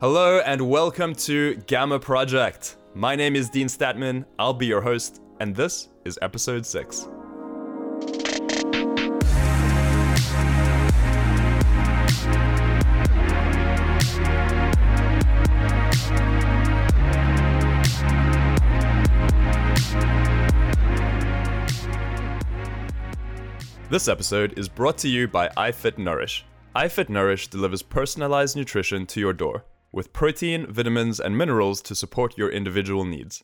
Hello and welcome to Gamma Project. My name is Dean Statman, I'll be your host, and this is episode 6. This episode is brought to you by iFit Nourish. iFit Nourish delivers personalized nutrition to your door with protein, vitamins, and minerals to support your individual needs.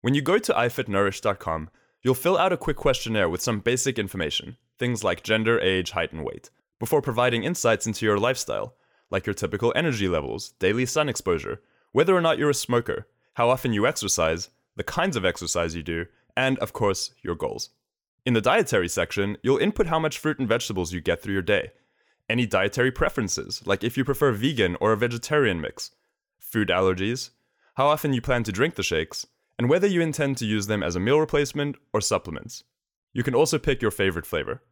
When you go to ifitnourish.com, you'll fill out a quick questionnaire with some basic information, things like gender, age, height, and weight, before providing insights into your lifestyle, like your typical energy levels, daily sun exposure, whether or not you're a smoker, how often you exercise, the kinds of exercise you do, and, of course, your goals. In the dietary section, you'll input how much fruit and vegetables you get through your day, any dietary preferences, like if you prefer vegan or a vegetarian mix, food allergies, how often you plan to drink the shakes, and whether you intend to use them as a meal replacement or supplements. You can also pick your favorite flavor.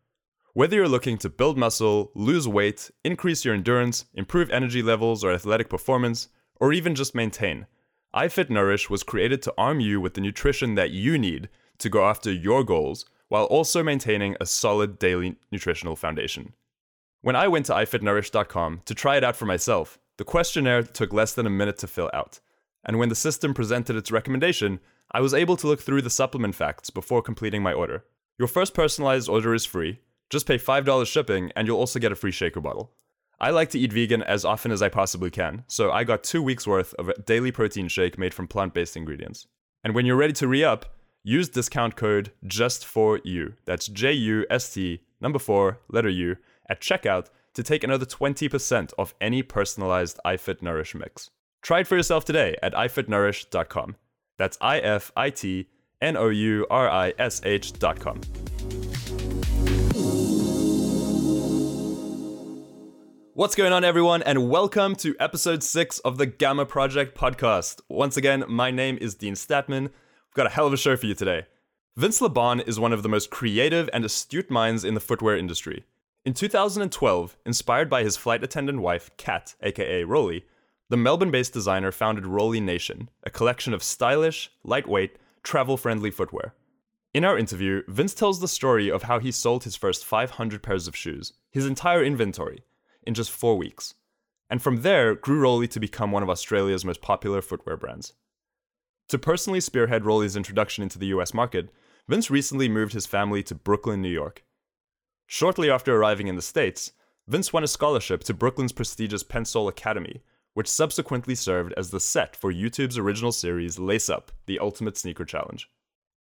Whether you're looking to build muscle, lose weight, increase your endurance, improve energy levels or athletic performance, or even just maintain, iFit Nourish was created to arm you with the nutrition that you need to go after your goals while also maintaining a solid daily nutritional foundation. When I went to ifitnourish.com to try it out for myself, the questionnaire took less than a minute to fill out. And when the system presented its recommendation, I was able to look through the supplement facts before completing my order. Your first personalized order is free. Just pay $5 shipping and you'll also get a free shaker bottle. I like to eat vegan as often as I possibly can, so I got two weeks worth of a daily protein shake made from plant based ingredients. And when you're ready to re up, use discount code just for you. That's J U S T number 4 letter U at checkout to take another 20% off any personalized iFit Nourish mix. Try it for yourself today at ifitnourish.com. That's I F I T N O U R I S H.com. What's going on, everyone, and welcome to episode six of the Gamma Project podcast. Once again, my name is Dean Statman. We've got a hell of a show for you today. Vince Lebon is one of the most creative and astute minds in the footwear industry. In 2012, inspired by his flight attendant wife, Kat, aka Rollie, the Melbourne based designer founded Rollie Nation, a collection of stylish, lightweight, travel friendly footwear. In our interview, Vince tells the story of how he sold his first 500 pairs of shoes, his entire inventory, in just four weeks, and from there grew Rollie to become one of Australia's most popular footwear brands. To personally spearhead Rollie's introduction into the US market, Vince recently moved his family to Brooklyn, New York. Shortly after arriving in the States, Vince won a scholarship to Brooklyn's prestigious Pensole Academy, which subsequently served as the set for YouTube's original series Lace Up, the Ultimate Sneaker Challenge.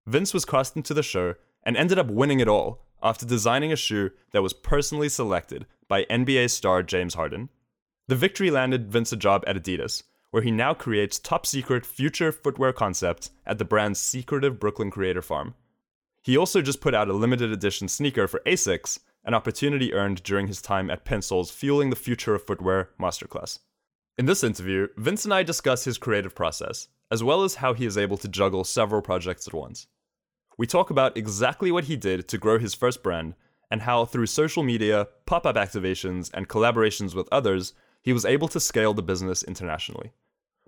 Vince was cast into the show and ended up winning it all after designing a shoe that was personally selected by NBA star James Harden. The victory landed Vince a job at Adidas, where he now creates top secret future footwear concepts at the brand's secretive Brooklyn creator farm. He also just put out a limited edition sneaker for ASICS, an opportunity earned during his time at Pensole's Fueling the Future of Footwear masterclass. In this interview, Vince and I discuss his creative process, as well as how he is able to juggle several projects at once. We talk about exactly what he did to grow his first brand, and how through social media, pop up activations, and collaborations with others, he was able to scale the business internationally.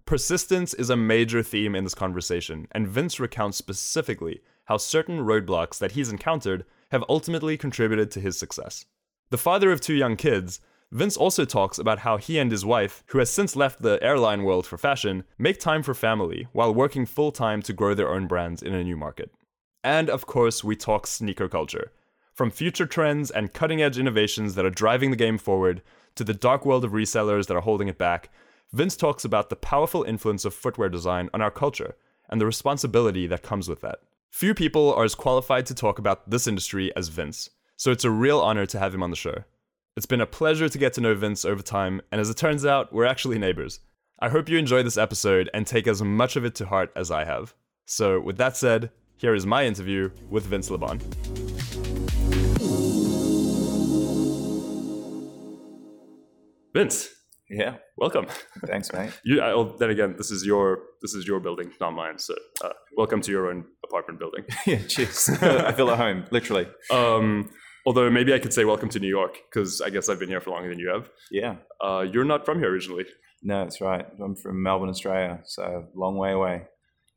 Persistence is a major theme in this conversation, and Vince recounts specifically how certain roadblocks that he's encountered have ultimately contributed to his success. The father of two young kids, Vince also talks about how he and his wife, who has since left the airline world for fashion, make time for family while working full time to grow their own brands in a new market. And of course, we talk sneaker culture. From future trends and cutting edge innovations that are driving the game forward, to the dark world of resellers that are holding it back, Vince talks about the powerful influence of footwear design on our culture and the responsibility that comes with that. Few people are as qualified to talk about this industry as Vince, so it's a real honor to have him on the show. It's been a pleasure to get to know Vince over time, and as it turns out, we're actually neighbors. I hope you enjoy this episode and take as much of it to heart as I have. So, with that said, here is my interview with Vince Lebon. Vince, Yeah. welcome. Thanks, mate. You, I, oh, then again, this is your this is your building, not mine. So, uh, welcome to your own apartment building. yeah, cheers. I feel at home, literally. Um, although maybe I could say welcome to New York because I guess I've been here for longer than you have. Yeah. Uh, you're not from here originally. No, that's right. I'm from Melbourne, Australia, so long way away.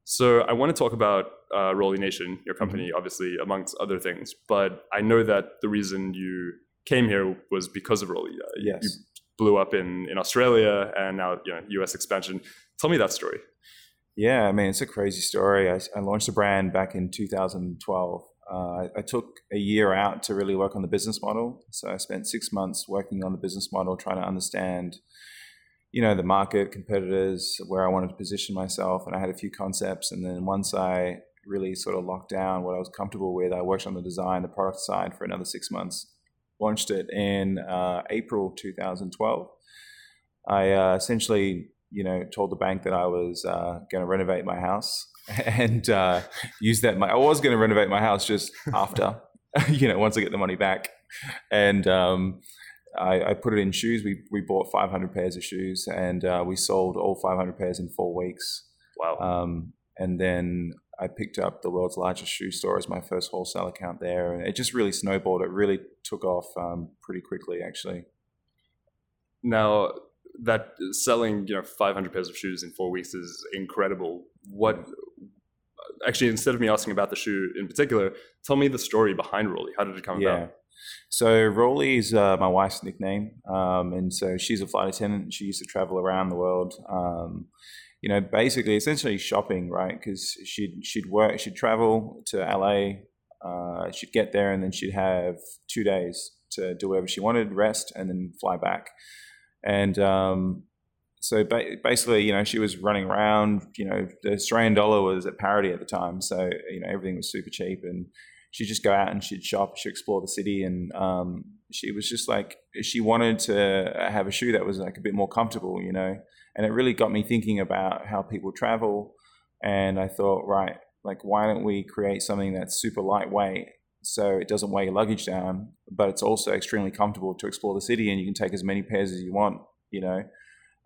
So I want to talk about uh, Rollie Nation, your company, Mm-hmm. obviously, amongst other things. But I know that the reason you came here was because of Rollie. Uh, Yes. You blew up in, in Australia and now you know, US expansion. Tell me that story. Yeah, I mean, it's a crazy story. I, I launched the brand back in 2012. Uh, I, took a year out to really work on the business model. So I spent six months working on the business model, trying to understand, you know, the market, competitors, where I wanted to position myself. And I had a few concepts. And then once I really sort of locked down what I was comfortable with, I worked on the design, the product side for another six months. Launched it in uh, April 2012. I uh, essentially you know, told the bank that I was uh, going to renovate my house and uh, use that. My, I was going to renovate my house just after, you know, once I get the money back. And um, I, I, put it in shoes. We, we bought 500 pairs of shoes and uh, we sold all 500 pairs in four weeks. Wow. Um, and then I picked up the world's largest shoe store as my first wholesale account there. And it just really snowballed. It really took off um, pretty quickly, actually. Now, that selling you know 500 pairs of shoes in four weeks is incredible what actually instead of me asking about the shoe in particular tell me the story behind Rollie how did it come yeah. about so Rollie is uh, my wife's nickname um, and so she's a flight attendant she used to travel around the world um, you know basically essentially shopping right because she'd she'd work she'd travel to la uh, she'd get there and then she'd have two days to do whatever she wanted rest and then fly back and um, so ba- basically, you know, she was running around. You know, the Australian dollar was at parity at the time, so you know everything was super cheap, and she'd just go out and she'd shop, she'd explore the city, and um, she was just like she wanted to have a shoe that was like a bit more comfortable, you know, and it really got me thinking about how people travel, and I thought, right, like why don't we create something that's super lightweight so it doesn't weigh your luggage down, but it's also extremely comfortable to explore the city, and you can take as many pairs as you want, you know,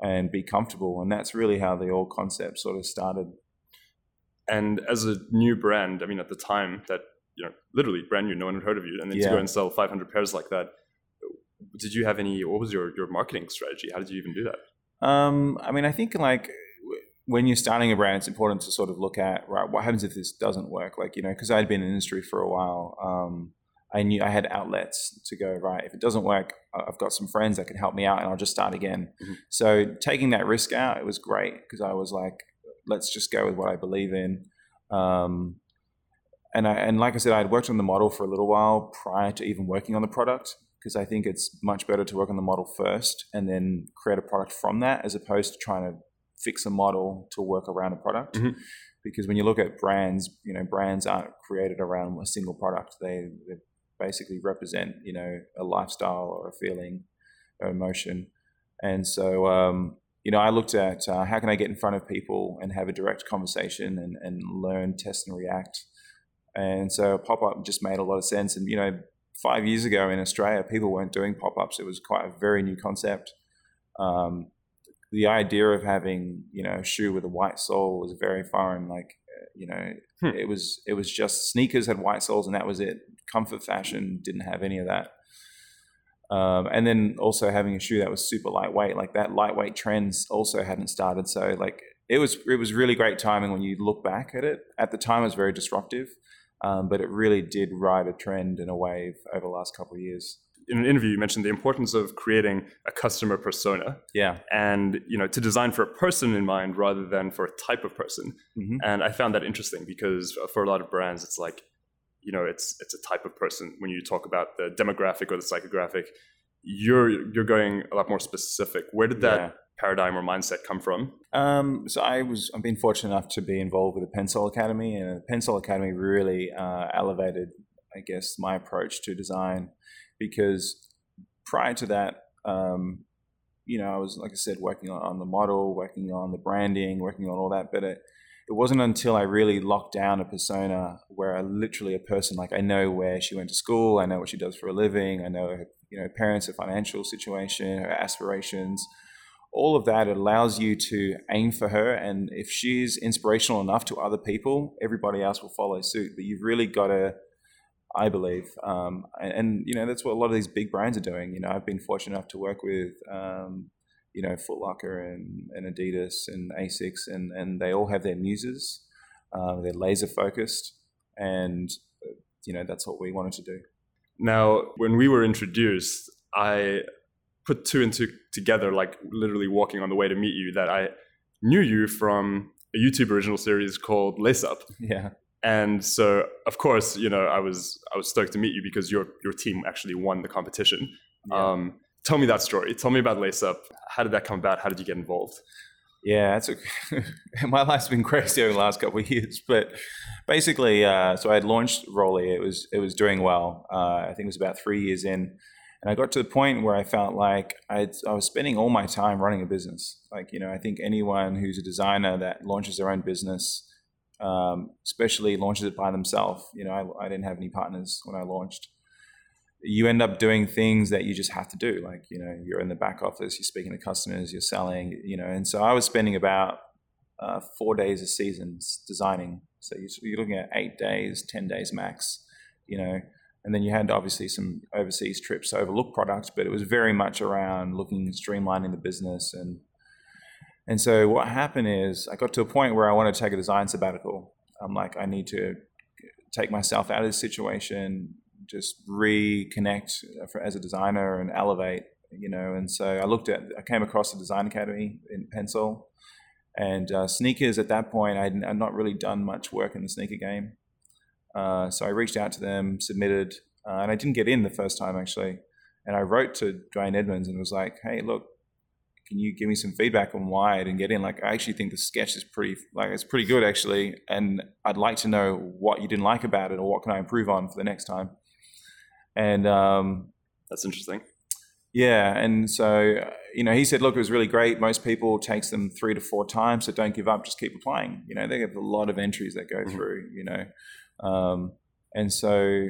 and be comfortable. And that's really how the old concept sort of started. And as a new brand, I mean, at the time that you know, literally brand new, no one had heard of you, and then Yeah. to go and sell 500 pairs like that, did you have any? What was your your marketing strategy? How did you even do that? Um, I mean, I think like when you're starting a brand, it's important to sort of look at right what happens if this doesn't work. Like you know, because I'd been in the industry for a while, um, I knew I had outlets to go right. If it doesn't work, I've got some friends that can help me out, and I'll just start again. Mhm. So taking that risk out, it was great because I was like, let's just go with what I believe in. Um, and I, and like I said, I had worked on the model for a little while prior to even working on the product because I think it's much better to work on the model first and then create a product from that as opposed to trying to fix a model to work around a product. Mhm. Because when you look at brands, you know, brands aren't created around a single product. They, they basically represent, you know, a lifestyle or a feeling or emotion. And so, um, you know, I looked at uh, how can I get in front of people and have a direct conversation and, and learn, test, and react. And so pop up just made a lot of sense. And, you know, five years ago in Australia, people weren't doing pop ups. It was quite a very new concept. Um, the idea of having, you know, a shoe with a white sole was very foreign. Like, uh, you know, Hmm. it was it was just sneakers had white soles and that was it. Comfort fashion didn't have any of that. Um, and then also having a shoe that was super lightweight, like that lightweight trends also hadn't started. So like it was it was really great timing when you look back at it. At the time, it was very disruptive, um, but it really did ride a trend and a wave over the last couple of years. In an interview, you mentioned the importance of creating a customer persona, Yeah, and you know, to design for a person in mind rather than for a type of person. Mhm. And I found that interesting because for a lot of brands, it's like, you know, it's it's a type of person. When you talk about the demographic or the psychographic, you're you're going a lot more specific. Where did that Yeah. Paradigm or mindset come from? Um, so I was I've been fortunate enough to be involved with the Pensole Academy, and the Pensole Academy really uh, elevated, I guess, my approach to design because prior to that, um, you know, I was like I said, working on, the model, working on the branding, working on all that, but it, it wasn't until I really locked down a persona where I literally a person like I know where she went to school, I know what she does for a living, I know her, you know parents, her financial situation, her aspirations all of that allows you to aim for her and if she's inspirational enough to other people everybody else will follow suit but you've really got to i believe um, and, and, you know that's what a lot of these big brands are doing you know i've been fortunate enough to work with um, you know, Foot Locker and, and Adidas and Asics, and, and they all have their muses. Uh, they're laser focused, and you know that's what we wanted to do. Now, when we were introduced, I put two and two together, like literally walking on the way to meet you, that I knew you from a YouTube original series called Lace Up. Yeah. And so, of course, you know, I was I was stoked to meet you because your your team actually won the competition. Yeah. Um, tell me that story. Tell me about Lace Up. How did that come about? How did you get involved? Yeah, that's a, my life's been crazy over the last couple of years. But basically, uh, so I had launched Rollie. It was it was doing well. Uh, I think it was about three years in, and I got to the point where I felt like I'd, I was spending all my time running a business. Like you know, I think anyone who's a designer that launches their own business, um, especially launches it by themselves. You know, I, I didn't have any partners when I launched you end up doing things that you just have to do. Like, you know, you're in the back office, you're speaking to customers, you're selling, you know. And so I was spending about uh, four days a season designing. So you're looking at eight days, 10 days max, you know. And then you had obviously some overseas trips to overlook products, but it was very much around looking and streamlining the business. And, and so what happened is I got to a point where I wanted to take a design sabbatical. I'm like, I need to take myself out of this situation, just reconnect as a designer and elevate, you know. And so I looked at, I came across the Design Academy in Pensole, and uh, sneakers at that point, I'd, I'd, not really done much work in the sneaker game. Uh, so I reached out to them, submitted, uh, and I didn't get in the first time actually. And I wrote to D'Wayne Edwards and was like, "Hey, look, can you give me some feedback on why I didn't get in? Like, I actually think the sketch is pretty, like, it's pretty good actually, and I'd like to know what you didn't like about it or what can I improve on for the next time." And um, that's interesting. Yeah, and so you know, he said, "Look, it was really great. Most people takes them three to four times, so don't give up. Just keep applying. You know, they have a lot of entries that go mm-hmm. through. You know, um, and so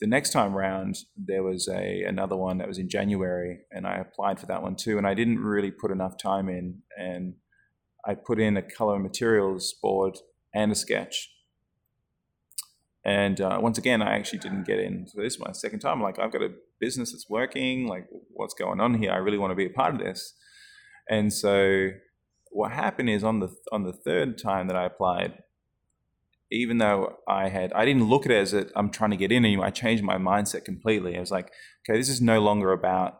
the next time round there was a another one that was in January, and I applied for that one too. And I didn't really put enough time in, and I put in a color materials board and a sketch, and uh, once again, I actually didn't get in. So this is my second time. Like, I've got a business that's working. Like, what's going on here? I really want to be a part of this. And so, what happened is on the on the third time that I applied, even though I had I didn't look at it as i I'm trying to get in anymore. I changed my mindset completely. I was like, okay, this is no longer about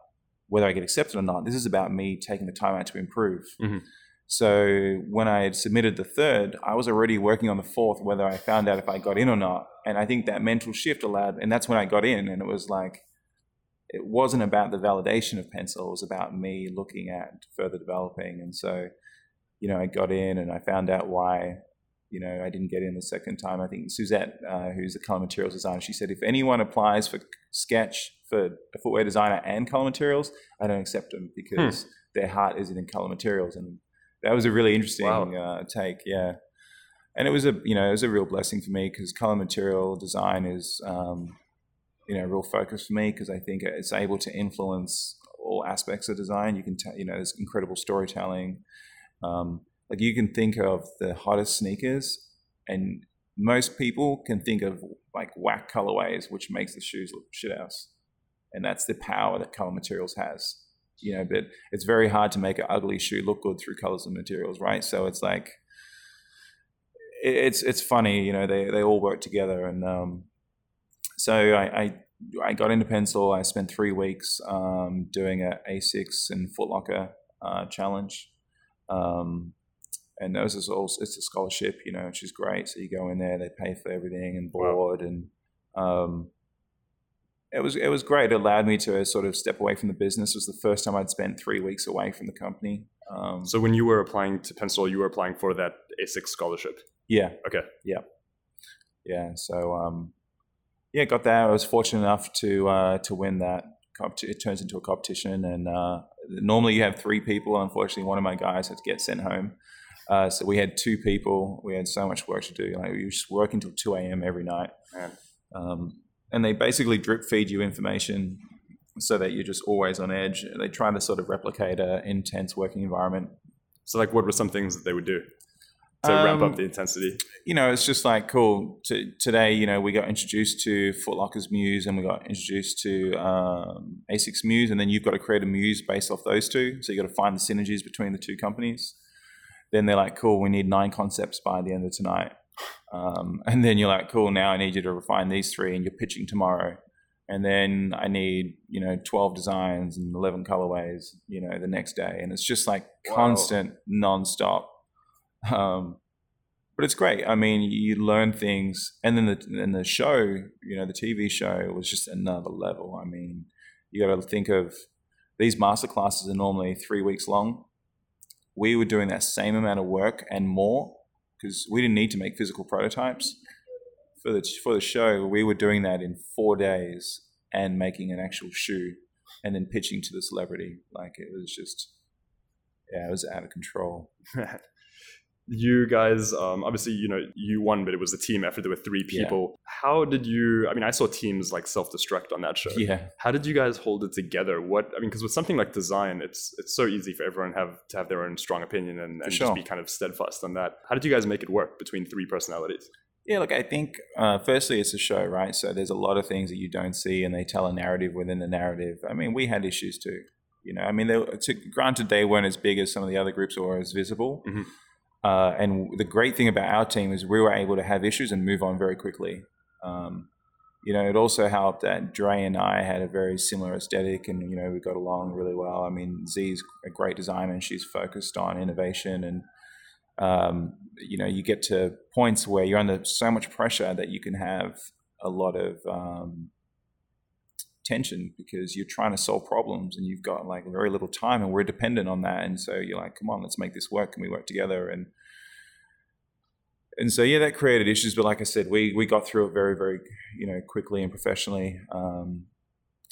whether I get accepted or not. This is about me taking the time out to improve. Mm-hmm. So when I had submitted the third, I was already working on the fourth, whether I found out if I got in or not. And I think that mental shift allowed, and that's when I got in. And it was like, it wasn't about the validation of Pensole, it was about me looking at further developing. And so, you know, I got in and I found out why, you know, I didn't get in the second time. I think Suzette, uh, who's the color materials designer, she said, if anyone applies for sketch for a footwear designer and color materials, I don't accept them because hmm. their heart isn't in color materials. And that was a really interesting wow. uh, take. Yeah, and it was a you know it was a real blessing for me because color material design is um, you know real focus for me because I think it's able to influence all aspects of design. You can tell you know there's incredible storytelling. Um, like you can think of the hottest sneakers, and most people can think of like whack colorways, which makes the shoes look shit house, and that's the power that color materials has you know, but it's very hard to make an ugly shoe look good through colors and materials, right? So it's like it's it's funny, you know, they they all work together, and um, so I, I, I got into Pensole. I spent three weeks um, doing a Asics and Footlocker uh, challenge. Um, and those is all it's a scholarship, you know, which is great. So you go in there, they pay for everything and board, wow. and um, it was it was great. It allowed me to sort of step away from the business. It was the first time I'd spent three weeks away from the company. Um, so when you were applying to Pensole, you were applying for that ASIC scholarship. Yeah. Okay. Yeah. Yeah. So um, yeah, got that. I was fortunate enough to uh, to win that. It turns into a competition, and uh, normally you have three people. Unfortunately, one of my guys had to get sent home. Uh, so we had two people. We had so much work to do. Like we just work until two a.m. every night. Um, and they basically drip feed you information so that you're just always on edge. They try to sort of replicate an intense working environment. So, like, what were some things that they would do? to ramp Um, up the intensity? you know, it's just like cool. To, today, you know, we got introduced to Foot Locker's Muse, and we got introduced to um, Asics Muse, and then you've got to create a Muse based off those two. So you got to find the synergies between the two companies. Then they're like, cool, we need nine concepts by the end of tonight. Um, and then you're like, cool, now I need you to refine these three, and you're pitching tomorrow. And then I need, you know, 12 designs and 11 colorways, you know, the next day. And it's just like Wow. constant, nonstop. Um, but it's great. I mean, you learn things, and then the and the show, you know, the TV show was just another level. I mean, you got to think of these master classes are normally three weeks long. We were doing that same amount of work and more because we didn't need to make physical prototypes for the for the show. We were doing that in four days and making an actual shoe, and then pitching to the celebrity. Like it was just, yeah, it was out of control. you guys um, obviously you know you won but it was a team effort there were three Yeah. people how did you i mean i saw teams like self-destruct on that show Yeah. how did you guys hold it together what i mean because with something like design it's it's so easy for everyone have to have their own strong opinion and, and sure. just be kind of steadfast on that how did you guys make it work between three personalities Yeah, look, I think uh, firstly it's a show, right? So there's a lot of things that you don't see, and they tell a narrative within the narrative. I mean, we had issues too. You know, I mean, they, to, granted they weren't as big as some of the other groups or as visible. Mhm. Uh, and the great thing about our team is we were able to have issues and move on very quickly. Um, you know, it also helped that Dre and I had a very similar aesthetic, and you know, we got along really well. I mean, Z's a great designer, and she's focused on innovation and um, you know, you get to points where you're under so much pressure that you can have a lot of um, tension because you're trying to solve problems and you've got like very little time and we're dependent on that. And so you're like, come on, let's make this work. and we work together? And and so yeah, that created issues. But like I said, we we got through it very very you know quickly and professionally. Um,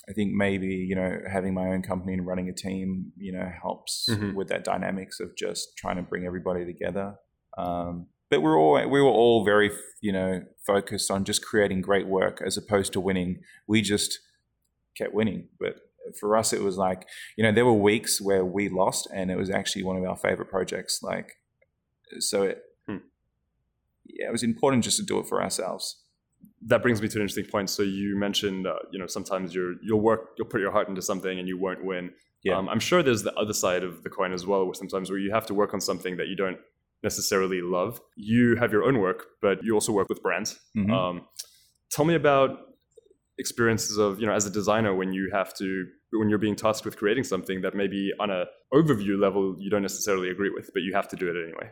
I think maybe you know having my own company and running a team you know helps Mhm. with that dynamics of just trying to bring everybody together. Um, but we're all we were all very you know focused on just creating great work as opposed to winning. We just kept winning, but for us it was like you know there were weeks where we lost and it was actually one of our favorite projects. Like so it Hmm. yeah it was important just to do it for ourselves. that brings me to an interesting point so you mentioned uh, you know sometimes you're, you'll work you'll put your heart into something and you won't win Yeah. um, i'm sure there's the other side of the coin as well where sometimes where you have to work on something that you don't necessarily love you have your own work but you also work with brands Mhm. um, tell me about experiences of you know as a designer when you have to when you're being tasked with creating something that maybe on a overview level you don't necessarily agree with but you have to do it anyway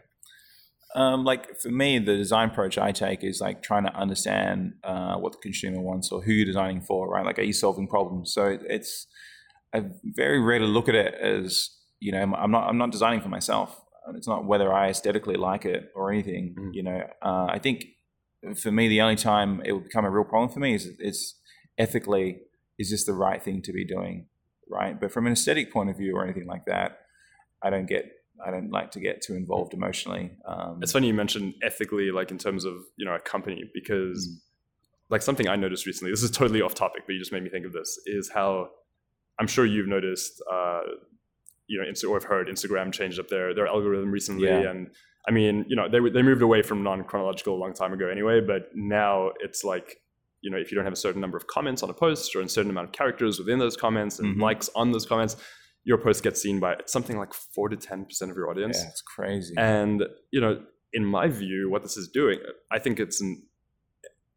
Um, like for me, the design approach I take is like trying to understand uh, what the consumer wants or who you're designing for, right? Like, are you solving problems? So it's I very rarely look at it as you know I'm not I'm not designing for myself. It's not whether I aesthetically like it or anything. Mhm. You know, uh, I think for me the only time it will become a real problem for me is it's ethically is this the right thing to be doing, right? But from an aesthetic point of view or anything like that, I don't get I don't like to get too involved emotionally. Um, It's funny you mentioned ethically, like in terms of you know a company, because like something I noticed recently. This is totally off topic, but you just made me think of this. Is how I'm sure you've noticed, uh, you know, Insta- or have heard Instagram changed up their their algorithm recently, Yeah. and I mean, you know, they they moved away from non chronological a long time ago anyway, but now it's like. You know, if you don't have a certain number of comments on a post or a certain amount of characters within those comments and Mhm. likes on those comments, your post gets seen by something like four to ten percent of your audience. Yeah, it's crazy. And you know, in my view, what this is doing, I think it's an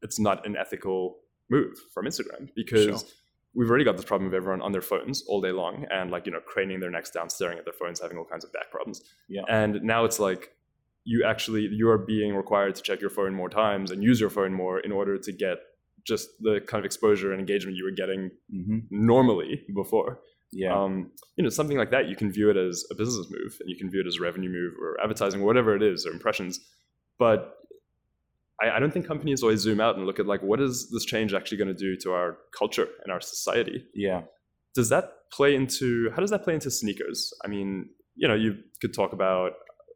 it's not an ethical move from Instagram because Sure. we've already got this problem of everyone on their phones all day long and like you know craning their necks down, staring at their phones, having all kinds of back problems. Yeah. And now it's like you actually you are being required to check your phone more times and use your phone more in order to get just the kind of exposure and engagement you were getting hmm normally before. Yeah, Um, you know, something like that, you can view it as a business move and you can view it as a revenue move or advertising, whatever it is, or impressions. But I, I don't think companies always zoom out and look at like, what is this change actually going to do to our culture and our society? yeah, Does that play into, how does that play into sneakers? I mean, you know, you could talk about,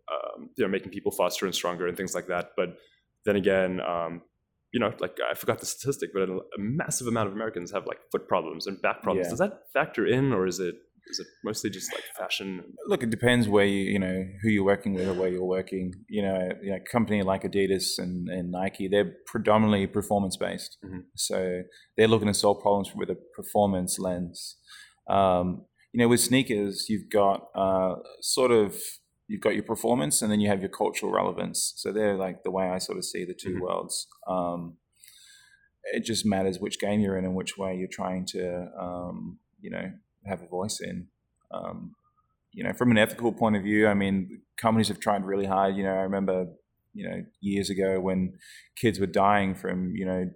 um, you know, making people faster and stronger and things like that. But then again, um, you know, like I forgot the statistic, but a, a massive amount of Americans have like foot problems and back problems. Yeah. Does that factor in, or is it Is it mostly just like fashion? Look, it depends where you you know who you're working with or where you're working. You know, you know, a company like Adidas and, and Nike, they're predominantly performance based. Mhm. So they're looking to solve problems with a performance lens. Um, you know, with sneakers, you've got uh, sort of you've got your performance, and then you have your cultural relevance. So they're like the way I sort of see the 2 Mhm. worlds. Um, it just matters which game you're in and which way you're trying to, um, you know, have a voice in. Um, you know, from an ethical point of view, I mean, companies have tried really hard. You know, I remember, you know, years ago when kids were dying from, you know,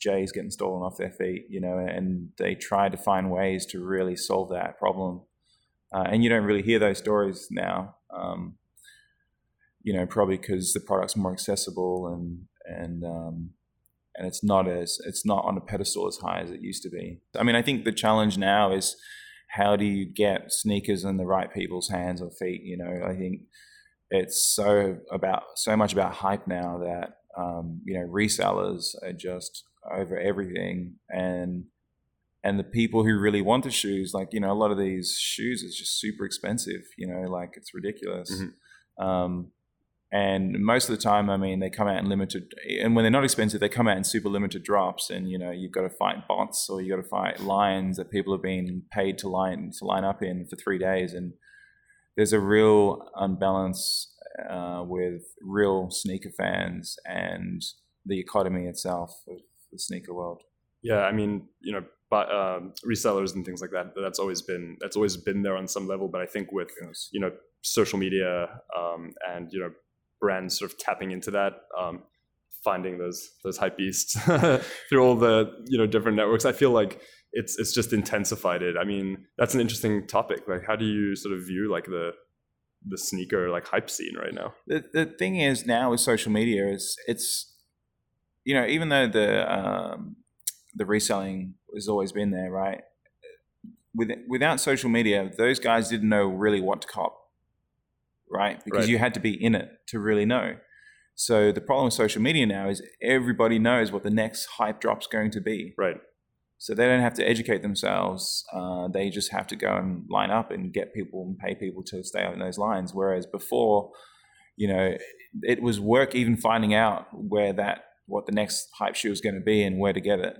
J's getting stolen off their feet, you know, and they tried to find ways to really solve that problem. Uh, and you don't really hear those stories now, um, you know, probably because the product's more accessible and and um, and it's not as it's not on a pedestal as high as it used to be. I mean, I think the challenge now is how do you get sneakers in the right people's hands or feet? You know, I think it's so about so much about hype now that um, you know resellers are just over everything and and the people who really want the shoes like you know a lot of these shoes is just super expensive you know like it's ridiculous. Mhm. um, and most of the time i mean they come out in limited and when they're not expensive they come out in super limited drops. And you know you've got to fight bots or you've got to fight lines that people have been paid to line to line up in for three days. And there's a real unbalance uh, with real sneaker fans and the economy itself of the sneaker world Yeah, I mean, you know, but um, resellers and things like that. That's always been that's always been there on some level. But I think with Yes. you know social media um, and you know brands sort of tapping into that, um, finding those those hype beasts through all the you know different networks, I feel like it's it's just intensified it. I mean, that's an interesting topic. Like, how do you sort of view like the the sneaker like hype scene right now? the the thing is now with social media is it's you know even though the um, the reselling has always been there right with without social media those guys didn't know really what to cop right because Right. you had to be in it to really know so the problem with social media now is everybody knows what the next hype drop's going to be Right. so they don't have to educate themselves. Uh, they just have to go and line up and get people and pay people to stay on those lines. Whereas before, you know, it was work even finding out where that what the next hype shoe is going to be and where to get it.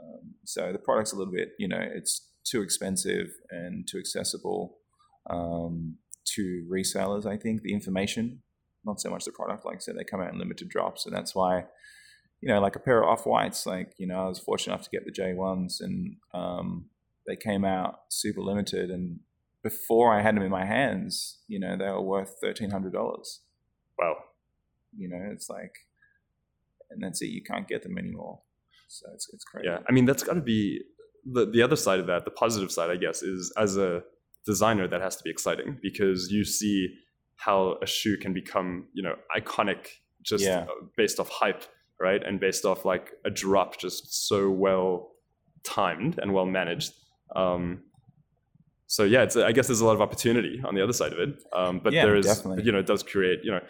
Um, so the product's a little bit, you know, it's too expensive and too accessible um, to resellers. I think the information, not so much the product. Like I said, they come out in limited drops, and that's why you know, like a pair of off whites, like, you know, I was fortunate enough to get the J1s and um, they came out super limited. And before I had them in my hands, you know, they were worth $1,300. Wow. You know, it's like, and that's it. You can't get them anymore. So it's, it's crazy. Yeah, I mean that's got to be the the other side of that. The positive side, I guess, is as a designer that has to be exciting because you see how a shoe can become you know iconic just Yeah. uh, based off hype, right, and based off like a drop just so well timed and well managed. Um, so yeah, it's I guess there's a lot of opportunity on the other side of it, um, but Yeah, there is definitely. you know it does create you know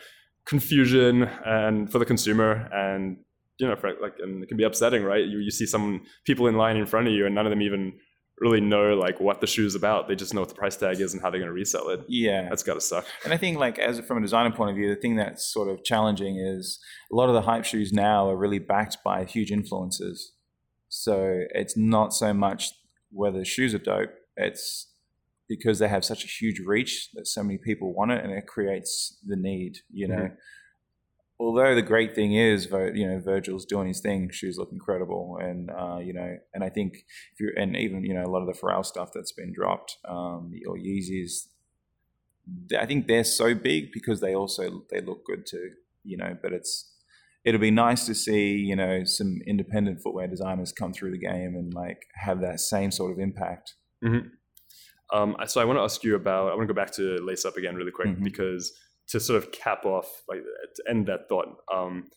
confusion and for the consumer and you know like and it can be upsetting right you, you see some people in line in front of you and none of them even really know like what the shoe's about they just know what the price tag is and how they're going to resell it Yeah. that's got to suck And I think, like, as from a designer point of view, the thing that's sort of challenging is a lot of the hype shoes now are really backed by huge influencers. So it's not so much whether the shoes are dope; it's because they have such a huge reach that so many people want it, and it creates the need. You know. Mm-hmm. Although the great thing is, you know, Virgil's doing his thing. Shoes look incredible, and uh, you know, and I think if you and even you know a lot of the Pharrell stuff that's been dropped, um, or Yeezys, I think they're so big because they also they look good too, you know. But it's it'll be nice to see you know some independent footwear designers come through the game and like have that same sort of impact. um, so i want to ask you about i want to go back to lace up again really quick Mhm. because to sort of cap off like to end that thought um,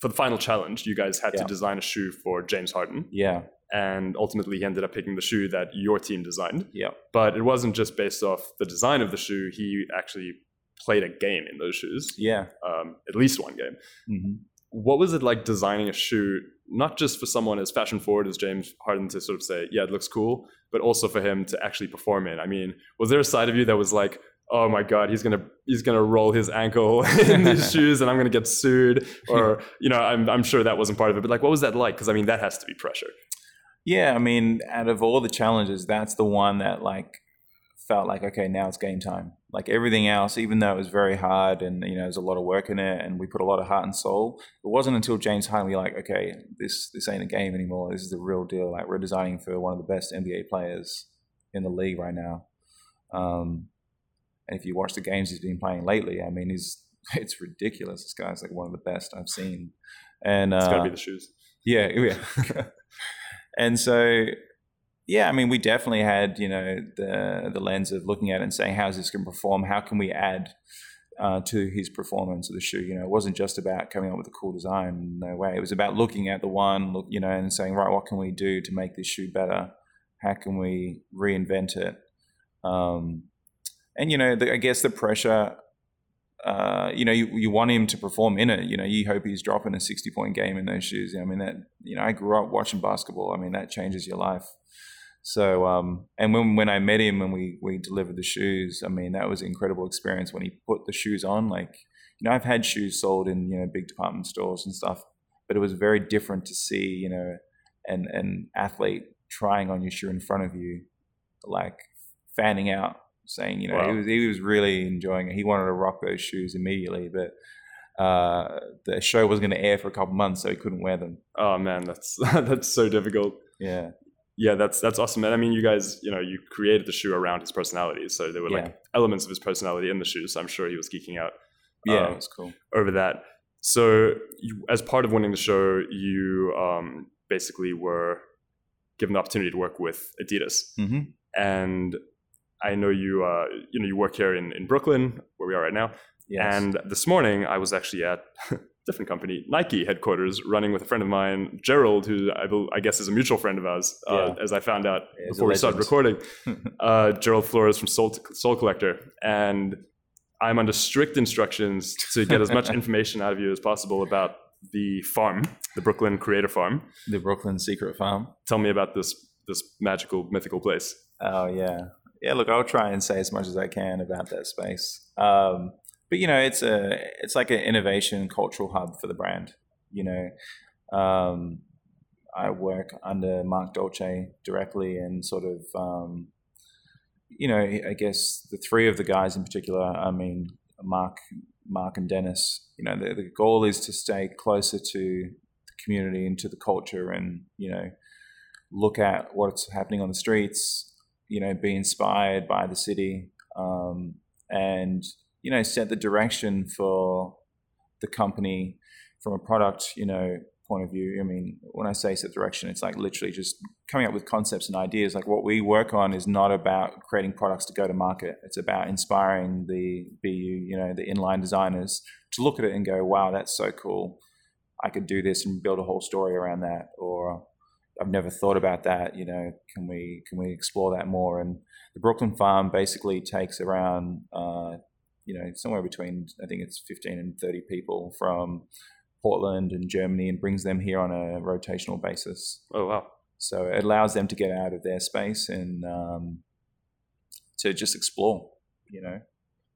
for the final challenge you guys had Yeah. to design a shoe for james harden Yeah, and ultimately he ended up picking the shoe that your team designed yeah, but it wasn't just based off the design of the shoe. He actually played a game in those shoes, yeah. um, at least one game. hmm what was it like designing a shoe, not just for someone as fashion forward as James Harden to sort of say, yeah, it looks cool, but also for him to actually perform in? I mean, was there a side of you that was like, oh my god he's gonna he's gonna roll his ankle in these shoes and i'm gonna get sued or you know I'm, I'm sure that wasn't part of it but like what was that like? Because i mean that has to be pressure. Yeah i mean out of all the challenges that's the one that like felt like okay now it's game time. Like everything else even though it was very hard and you know there's a lot of work in it and we put a lot of heart and soul it wasn't until james harden we were like okay this this ain't a game anymore. This is the real deal. Like we're designing for one of the best nba players in the league right now. Um, and if you watch the games he's been playing lately, I mean, he's it's ridiculous. This guy's like one of the best I've seen. And it's uh, gotta be the shoes. Yeah, yeah. and so, yeah, I mean, we definitely had you know the the lens of looking at it and saying, how's this going to perform? How can we add uh, to his performance of the shoe? You know, it wasn't just about coming up with a cool design. No way. It was about looking at the one, look, you know, and saying, right, what can we do to make this shoe better? How can we reinvent it? Um, and you know, the, I guess the pressure. Uh, you know, you, you want him to perform in it. You know, you hope he's dropping a sixty point game in those shoes. I mean, that you know, I grew up watching basketball. I mean, that changes your life. So, um, and when when I met him and we we delivered the shoes, I mean, that was an incredible experience when he put the shoes on. Like, you know, I've had shoes sold in you know big department stores and stuff, but it was very different to see you know an an athlete trying on your shoe in front of you, like fanning out saying, you know, wow. he was he was really enjoying it. He wanted to rock those shoes immediately, but uh, the show was going to air for a couple months, so he couldn't wear them. Oh man, that's that's so difficult. Yeah, yeah, that's that's awesome. And I mean, you guys, you know, you created the shoe around his personality, so there were like yeah. elements of his personality in the shoes. So I'm sure he was geeking out. Yeah, um, it's cool over that. So, you, as part of winning the show, you um, basically were given the opportunity to work with Adidas, mm-hmm. and I know you uh, you know you work here in, in Brooklyn where we are right now. Yes. And this morning I was actually at different company, Nike headquarters, running with a friend of mine, Gerald, who I, I guess is a mutual friend of ours, uh, yeah. as I found out yeah, before we started recording. uh, Gerald Flores from Soul, Sole Collector, and I'm under strict instructions to get as much information out of you as possible about the farm, the Brooklyn Creator Farm, the Brooklyn Secret Farm. Tell me about this this magical, mythical place. Oh yeah, yeah, look, I'll try and say as much as I can about that space. Um, but you know, it's a it's like an innovation cultural hub for the brand. You know, um, I work under Marc Dolce directly, and sort of, um, you know, I guess the three of the guys in particular. I mean, Mark, Mark and Dennis. You know, the, the goal is to stay closer to the community and to the culture, and you know, look at what's happening on the streets you know, be inspired by the city um, and, you know, set the direction for the company from a product, you know, point of view. I mean, when I say set direction, it's like literally just coming up with concepts and ideas. Like what we work on is not about creating products to go to market. It's about inspiring the BU, you know, the inline designers to look at it and go, wow, that's so cool. I could do this and build a whole story around that. Or I've never thought about that. You know, can we can we explore that more? And the Brooklyn Farm basically takes around, uh, you know, somewhere between I think it's 15 and 30 people from Portland and Germany, and brings them here on a rotational basis. Oh wow! So it allows them to get out of their space and um, to just explore. You know,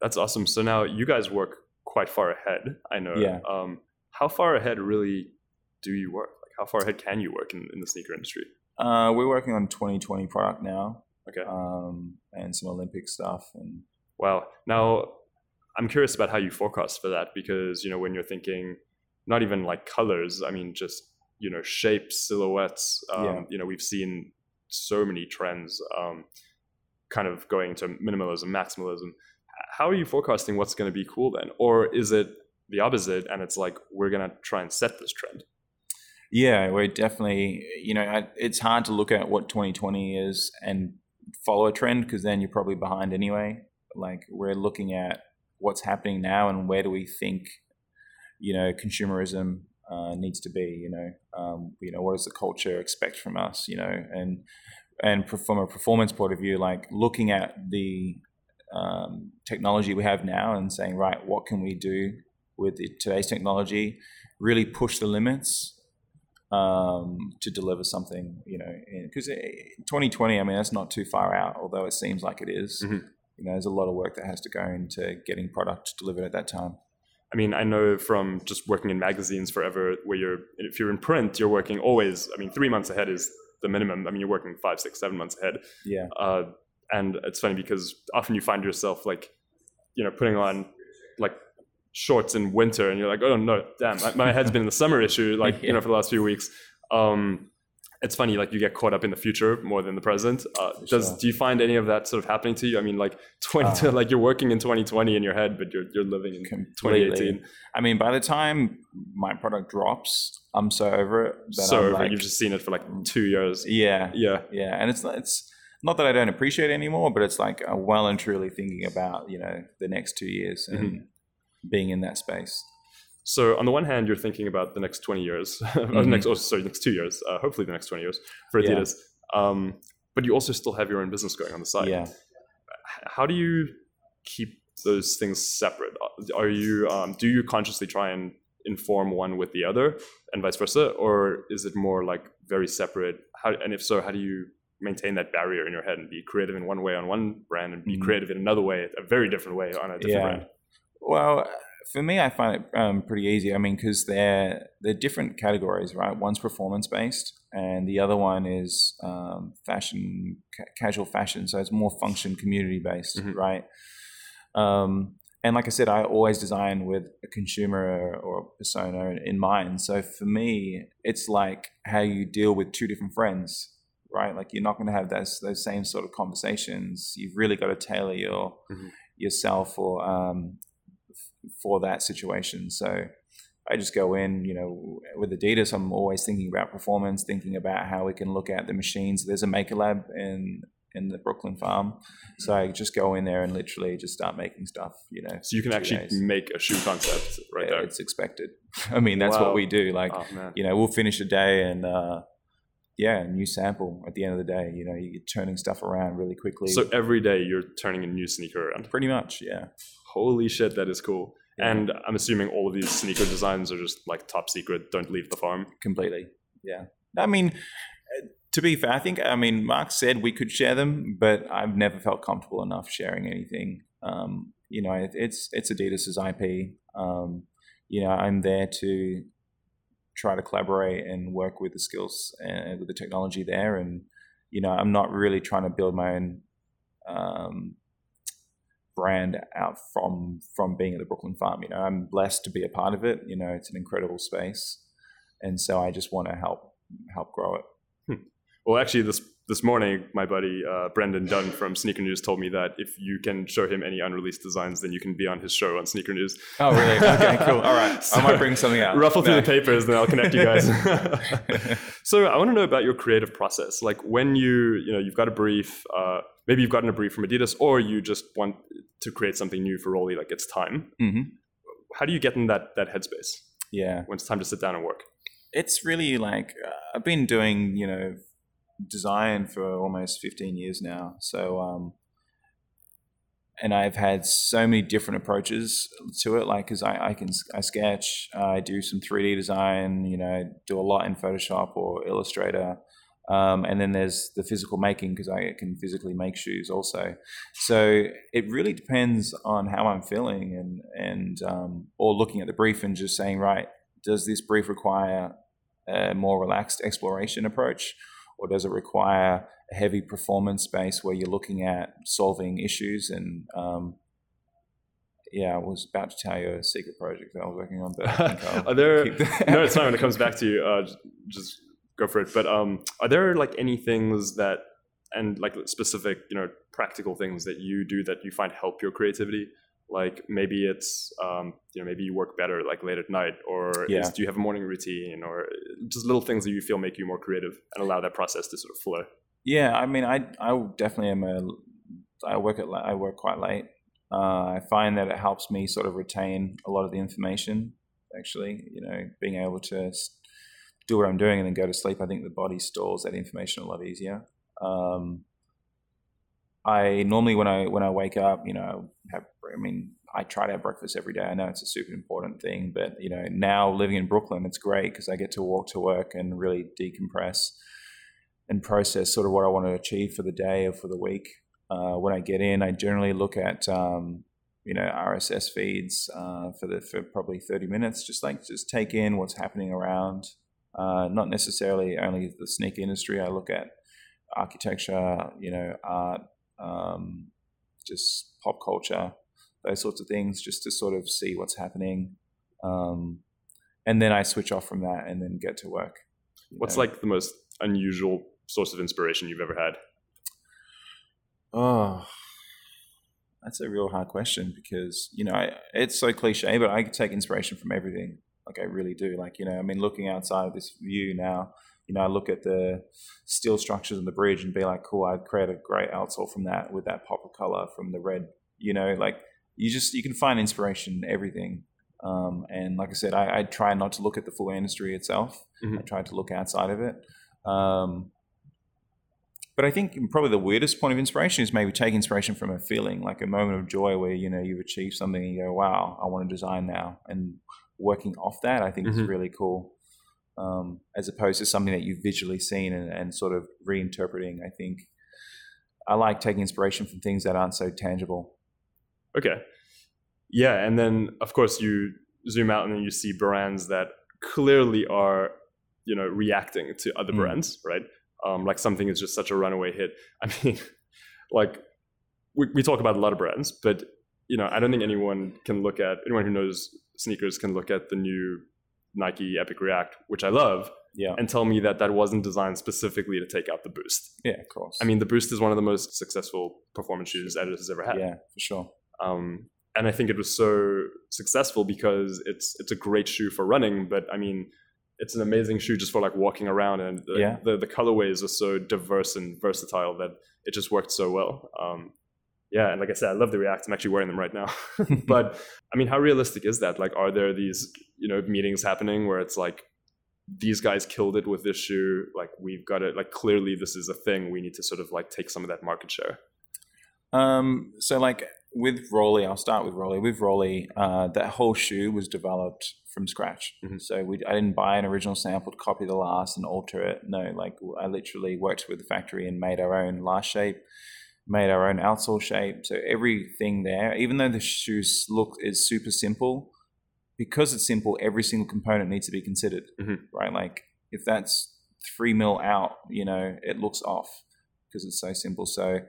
that's awesome. So now you guys work quite far ahead. I know. Yeah. Um, how far ahead really do you work? How far ahead can you work in, in the sneaker industry? Uh, we're working on 2020 product now. Okay. Um, and some Olympic stuff. And wow. Now, I'm curious about how you forecast for that because you know when you're thinking, not even like colors. I mean, just you know shapes, silhouettes. Um, yeah. You know, we've seen so many trends, um, kind of going to minimalism, maximalism. How are you forecasting what's going to be cool then, or is it the opposite and it's like we're going to try and set this trend? Yeah, we're definitely, you know, it's hard to look at what 2020 is and follow a trend because then you're probably behind anyway. Like we're looking at what's happening now and where do we think, you know, consumerism uh, needs to be. You know, um, you know, what does the culture expect from us? You know, and and from a performance point of view, like looking at the um, technology we have now and saying, right, what can we do with the, today's technology really push the limits um, to deliver something. You know, because 2020, I mean, that's not too far out, although it seems like it is. Mhm. You know, there's a lot of work that has to go into getting product delivered at that time. I mean, I know from just working in magazines forever, where you're if you're in print, you're working always. I mean, three months ahead is the minimum. I mean, you're working five, six, seven months ahead. Yeah, Uh, and it's funny because often you find yourself like, you know, putting on like shorts in winter, and you're like, oh no, damn, my, my head's been in the summer issue, like you know, for the last few weeks. Um, it's funny, like you get caught up in the future more than the present. Uh, does sure. do you find any of that sort of happening to you? I mean, like twenty, Uh, like you're working in 2020 in your head, but you're you're living in completely. 2018. I mean, by the time my product drops, I'm so over it that So I'm over, like, you've just seen it for like two years. yeah, Yeah, yeah, and it's it's not that I don't appreciate it anymore, but it's like I'm well and truly thinking about you know the next two years and Mm-hmm. Being in that space. So on the one hand, you're thinking about the next 20 years, or Mhm. next, oh, sorry, next two years, uh, hopefully the next 20 years for Yeah. Adidas. Um, but you also still have your own business going on the side. Yeah, How do you keep those things separate? Are you, um, do you consciously try and inform one with the other and vice versa? Or is it more like very separate? How, and if so, how do you maintain that barrier in your head and be creative in one way on one brand and be Mhm. creative in another way, a very different way on a different Yeah. brand? Well, for me, I find it um, pretty easy. I mean, because they're they're different categories, right? One's performance based, and the other one is um, fashion, ca- casual fashion. So it's more function community based, Mhm. right? Um, and like I said, I always design with a consumer or persona in mind. So for me, it's like how you deal with two different friends, right? Like you're not going to have those those same sort of conversations. You've really got to tailor your Mhm. yourself or um, for that situation. So I just go in, you know, with Adidas, I'm always thinking about performance, thinking about how we can look at the machines. There's a maker lab in in the Brooklyn farm, so I just go in there and literally just start making stuff. You know, So you can actually days. make a shoe concept right Yeah, there. It's expected. I mean, that's Wow. what we do. Like, oh you know, we'll finish a day and. uh yeah, a new sample at the end of the day. You know, you're turning stuff around really quickly. So every day you're turning a new sneaker around. pretty much, yeah. Holy shit, that is cool. Yeah. And I'm assuming all of these sneaker designs are just like top secret, don't leave the farm. completely. Yeah. I mean, to be fair, I think, I mean, Marc said we could share them, but I've never felt comfortable enough sharing anything. Um, you know, it, it's, it's Adidas's IP. Um, you know, I'm there to try to collaborate and work with the skills and with the technology there. And, you know, I'm not really trying to build my own, um, brand out from from being at the Brooklyn Farm. You know, I'm blessed to be a part of it. You know, it's an incredible space, and so I just want to help help grow it. Well, actually, this this morning, my buddy uh, Brendan Dunne from Sneaker News told me that if you can show him any unreleased designs, then you can be on his show on Sneaker News. Oh, really? Okay, cool. All right, So- I might bring something out. Ruffle through the papers, then I'll connect you guys. so I want to know about your creative process. Like when you, you know, you've got a brief, uh, maybe you've gotten a brief from Adidas, or you just want to create something new for Rollie, like it's time. Mhm. How do you get in that that headspace Yeah, when it's time to sit down and work? it's really like uh, I've been doing you know design for almost 15 years now. So um, and I've had so many different approaches to it. Like, because I, I can I sketch, I do some 3D design, you know, do a lot in Photoshop or Illustrator. Um, and then there's the physical making because I can physically make shoes also. So it really depends on how I'm feeling and and um, or looking at the brief and just saying, right, does this brief require a more relaxed exploration approach, or does it require a heavy performance space where you're looking at solving issues and um, yeah, I was about to tell you a secret project that I was working on, but I think Are there- no, it's fine when it comes back to you. Uh, just go for it. But um, are there like any things that, and like specific, you know, practical things that you do that you find help your creativity? Like maybe it's, um, you know, maybe you work better like late at night, or Yeah. is, do you have a morning routine, or just little things that you feel make you more creative and allow that process to sort of flow? Yeah, I mean, I I definitely am a. I work at I work quite late. Uh, I find that it helps me sort of retain a lot of the information. Actually, you know, being able to do what I'm doing and then go to sleep. I think the body stores that information a lot easier. Um, I normally when I when I wake up, you know, have I mean, I try to have breakfast every day. I know it's a super important thing, but you know, now living in Brooklyn, it's great because I get to walk to work and really decompress and process sort of what I want to achieve for the day or for the week. Uh, when I get in, I generally look at um, you know RSS feeds uh, for the for probably thirty minutes, just like just take in what's happening around. Uh, not necessarily only the sneaker industry. I look at architecture, you know, art, um, just pop culture, those sorts of things, just to sort of see what's happening. Um, and then I switch off from that and then get to work. What's know. like the most unusual source of inspiration you've ever had? Oh, that's a real hard question because you know I, it's so cliche, but I take inspiration from everything. Like I really do. Like you know, I mean, looking outside of this view now, you know, I look at the steel structures on the bridge and be like, cool, I'd create a great outsole from that with that pop of color from the red. You know, like you just you can find inspiration in everything. Um, and like I said, I, I, try not to look at the full industry itself. Mm-hmm. I try to look outside of it. Um, but I think probably the weirdest point of inspiration is maybe take inspiration from a feeling, like a moment of joy where you know you've achieved something and you go, "Wow, I want to design now." And working off that, I think mm-hmm. is really cool um, as opposed to something that you've visually seen and, and, sort of reinterpreting. I think I like taking inspiration from things that aren't so tangible. Okay. Yeah. And then, of course, you zoom out and then you see brands that clearly are, you know, reacting to other mm. brands, right? Um, like something is just such a runaway hit. I mean, like we, we talk about a lot of brands, but you know, I don't think anyone can look at anyone who knows sneakers can look at the new Nike Epic React, which I love, yeah. and tell me that that wasn't designed specifically to take out the boost. Yeah, of course. I mean, the boost is one of the most successful performance shoes Adidas has ever had. Yeah, for sure. Um, and I think it was so successful because it's it's a great shoe for running, but I mean, it's an amazing shoe just for like walking around, and the, yeah. the, the colorways are so diverse and versatile that it just worked so well. Um, yeah, and like I said, I love the React. I'm actually wearing them right now. but I mean, how realistic is that? Like, are there these you know meetings happening where it's like these guys killed it with this shoe? Like, we've got it. Like, clearly, this is a thing. We need to sort of like take some of that market share. Um. So like with Rollie, I'll start with Rollie. With Rollie, uh, that whole shoe was developed from scratch. Mm-hmm. So we, I didn't buy an original sample to copy the last and alter it. No, like I literally worked with the factory and made our own last shape made our own outsole shape. So everything there, even though the shoes look is super simple, because it's simple, every single component needs to be considered, mm-hmm. right? Like if that's three mil out, you know, it looks off because it's so simple. So,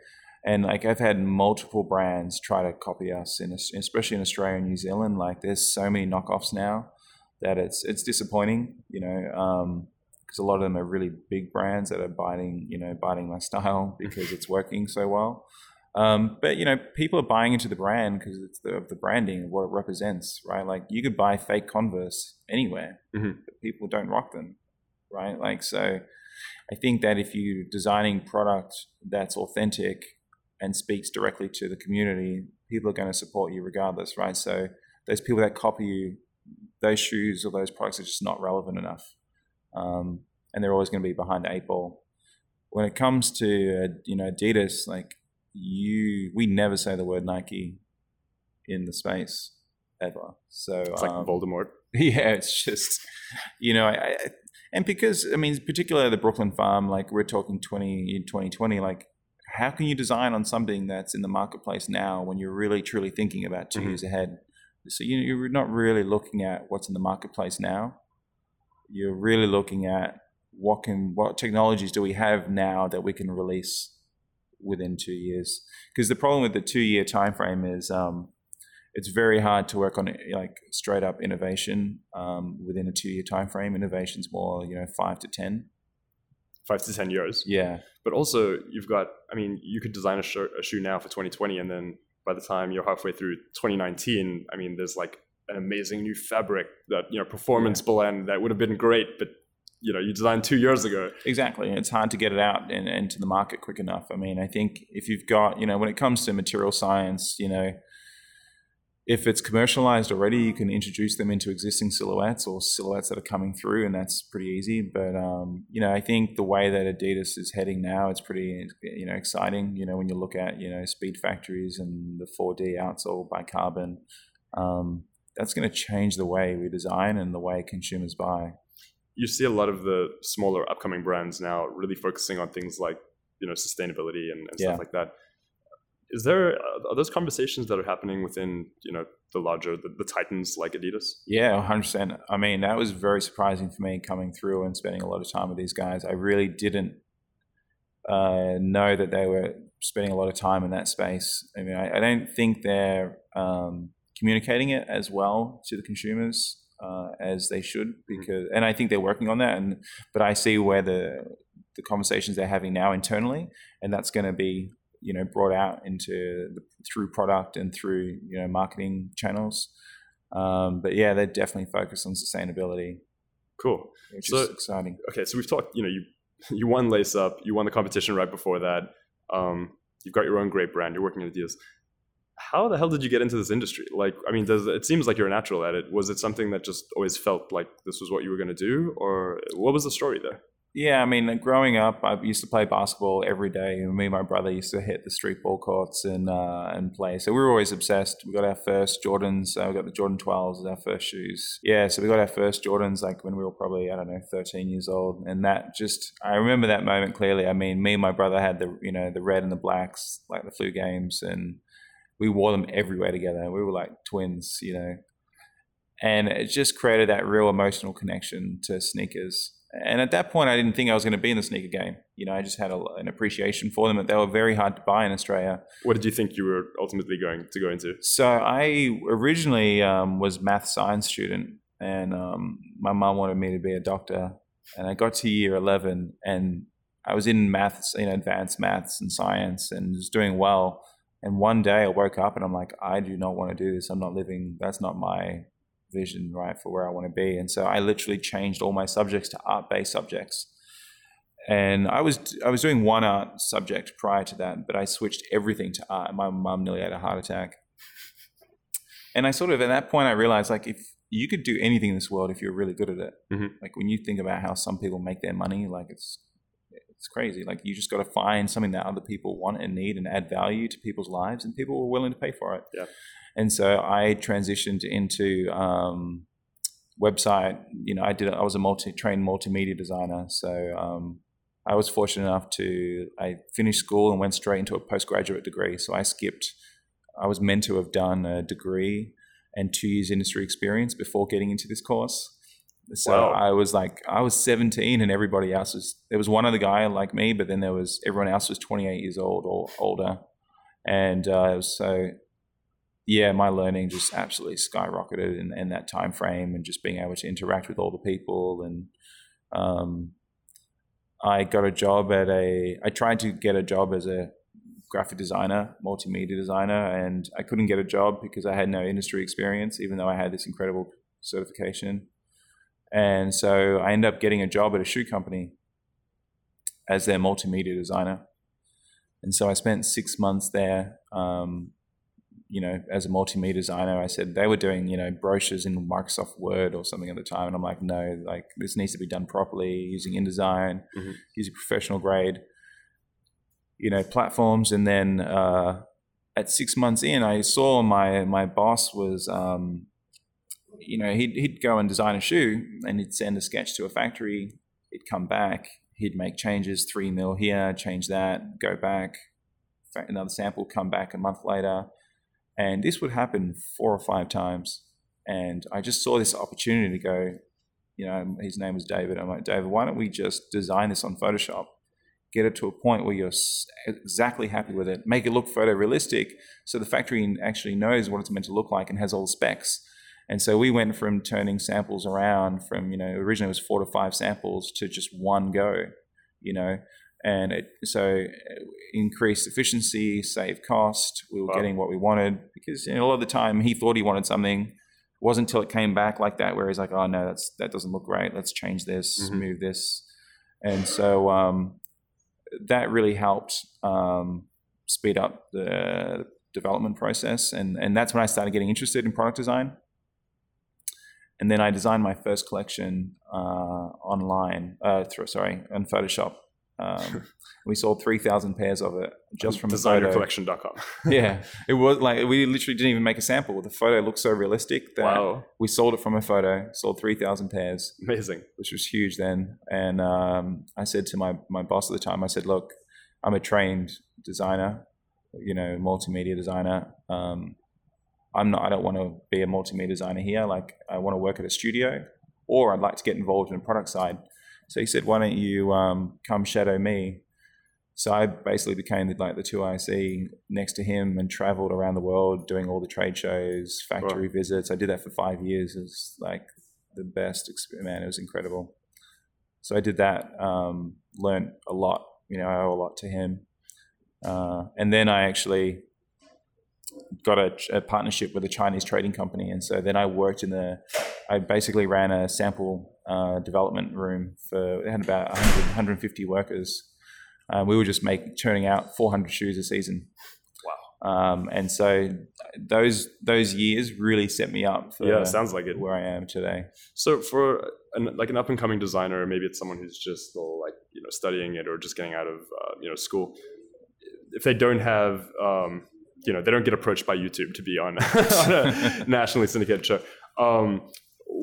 and like I've had multiple brands try to copy us, in especially in Australia and New Zealand. Like there's so many knockoffs now that it's it's disappointing, you know. Um, because a lot of them are really big brands that are biting, you know, biting my style because it's working so well. Um, but you know, people are buying into the brand because it's the, of the branding, and what it represents, right? Like you could buy fake Converse anywhere, mm-hmm. but people don't rock them, right? Like so, I think that if you're designing product that's authentic and speaks directly to the community, people are going to support you regardless, right? So those people that copy you, those shoes or those products are just not relevant enough um, and they're always going to be behind the eight ball. When it comes to uh, you know Adidas, like you, we never say the word Nike in the space ever. So it's like um, Voldemort. Yeah, it's just you know, I, I, and because I mean, particularly the Brooklyn farm, like we're talking twenty in twenty twenty, like how can you design on something that's in the marketplace now when you're really truly thinking about 2 mm-hmm. years ahead? So you, you're not really looking at what's in the marketplace now you're really looking at what can what technologies do we have now that we can release within two years because the problem with the two year time frame is um, it's very hard to work on like straight up innovation um, within a two year time frame innovation's more you know five to ten five to ten years yeah but also you've got i mean you could design a, a shoe now for 2020 and then by the time you're halfway through 2019 i mean there's like an amazing new fabric that you know performance yeah. blend that would have been great, but you know you designed two years ago. Exactly, it's hard to get it out and into the market quick enough. I mean, I think if you've got you know when it comes to material science, you know. If it's commercialized already, you can introduce them into existing silhouettes or silhouettes that are coming through, and that's pretty easy. But um, you know, I think the way that Adidas is heading now, it's pretty you know exciting. You know, when you look at you know Speed Factories and the 4D outsole by Carbon, um, that's going to change the way we design and the way consumers buy. You see a lot of the smaller upcoming brands now really focusing on things like you know sustainability and, and yeah. stuff like that is there uh, are those conversations that are happening within you know the larger the, the titans like adidas? Yeah 100% i mean that was very surprising for me coming through and spending a lot of time with these guys. I really didn't uh, know that they were spending a lot of time in that space. I mean i, I don't think they're um, communicating it as well to the consumers uh, as they should mm-hmm. because and i think they're working on that and but i see where the the conversations they're having now internally and that's going to be you know brought out into the, through product and through you know marketing channels. Um, but yeah, they're definitely focused on sustainability. Cool, which so, is exciting. Okay, so we've talked. You know, you you won Lace Up, you won the competition right before that. Um, you've got your own great brand. You're working at Adidas. How the hell did you get into this industry? Like, I mean, does it seems like you're a natural at it? Was it something that just always felt like this was what you were going to do, or what was the story there? Yeah, I mean, growing up, I used to play basketball every day. Me and my brother used to hit the street ball courts and uh, and play. So we were always obsessed. We got our first Jordans. Uh, we got the Jordan 12s as our first shoes. Yeah, so we got our first Jordans like when we were probably I don't know 13 years old, and that just I remember that moment clearly. I mean, me and my brother had the you know the red and the blacks like the flu games, and we wore them everywhere together. We were like twins, you know, and it just created that real emotional connection to sneakers and at that point, I didn't think I was going to be in the sneaker game. You know, I just had a, an appreciation for them. They were very hard to buy in Australia. What did you think you were ultimately going to go into? So I originally um, was math science student, and um, my mom wanted me to be a doctor. And I got to year eleven, and I was in maths, you know, advanced maths and science, and was doing well. And one day I woke up and I'm like, I do not want to do this. I'm not living. That's not my vision, right, for where I want to be. And so I literally changed all my subjects to art-based subjects. And I was I was doing one art subject prior to that, but I switched everything to art. My mum nearly had a heart attack. And I sort of at that point I realized like if you could do anything in this world if you're really good at it. Mm-hmm. Like when you think about how some people make their money, like it's it's crazy. Like you just got to find something that other people want and need and add value to people's lives, and people are willing to pay for it. Yeah. And so I transitioned into um, website. You know, I did. I was a multi-trained multimedia designer, so um, I was fortunate enough to. I finished school and went straight into a postgraduate degree. So I skipped. I was meant to have done a degree and two years industry experience before getting into this course. So wow. I was like, I was 17 and everybody else was, there was one other guy like me, but then there was, everyone else was 28 years old or older. And uh, so yeah, my learning just absolutely skyrocketed in, in that time frame, and just being able to interact with all the people. And um, I got a job at a. I tried to get a job as a graphic designer, multimedia designer, and I couldn't get a job because I had no industry experience, even though I had this incredible certification. And so I ended up getting a job at a shoe company as their multimedia designer. And so I spent six months there. Um, you know, as a multimedia designer, I said they were doing, you know, brochures in Microsoft Word or something at the time. And I'm like, no, like this needs to be done properly using InDesign, mm-hmm. using professional grade, you know, platforms. And then uh, at six months in, I saw my, my boss was, um, you know, he'd, he'd go and design a shoe and he'd send a sketch to a factory. He'd come back, he'd make changes, three mil here, change that, go back, another sample, come back a month later and this would happen four or five times. And I just saw this opportunity to go, you know, his name was David. I'm like, David, why don't we just design this on Photoshop? Get it to a point where you're exactly happy with it. Make it look photorealistic so the factory actually knows what it's meant to look like and has all the specs. And so we went from turning samples around from, you know, originally it was four to five samples to just one go, you know and it so increased efficiency, save cost. We were wow. getting what we wanted because you know, a lot of the time he thought he wanted something. It wasn't until it came back like that where he's like, "Oh no, that's that doesn't look right. Let's change this, mm-hmm. move this," and so um, that really helped um, speed up the development process, and and that's when I started getting interested in product design. And then I designed my first collection uh, online, uh, through, sorry, on Photoshop. Um, we sold 3,000 pairs of it just from designercollection.com. yeah, it was like we literally didn't even make a sample. The photo looked so realistic that Wow. we sold it from a photo, sold 3,000 pairs, Amazing. which was huge then. And um, I said to my, my boss at the time, I said, look, I'm a trained designer, you know, multimedia designer. Um, I'm not, I don't want to be a multimedia designer here. Like I want to work at a studio or I'd like to get involved in the product side. So he said, why don't you um, come shadow me? So I basically became the, like the two IC next to him and traveled around the world doing all the trade shows, factory visits. I did that for five years. It was like the best experience. Man, it was incredible. So I did that, um, learned a lot. You know, I owe a lot to him. Uh, and then I actually got a, a partnership with a Chinese trading company. And so then I worked in the, I basically ran a sample uh, development room for, it had about 100, 150 workers. Uh, we were just make, churning out 400 shoes a season. Wow. Um, and so those those years really set me up for Yeah, sounds like it. where I am today. So for an, like an up and coming designer, maybe it's someone who's just like you know studying it or just getting out of uh, you know school. If they don't have um, you know they don't get approached by YouTube to be on, on a nationally syndicated show. Um,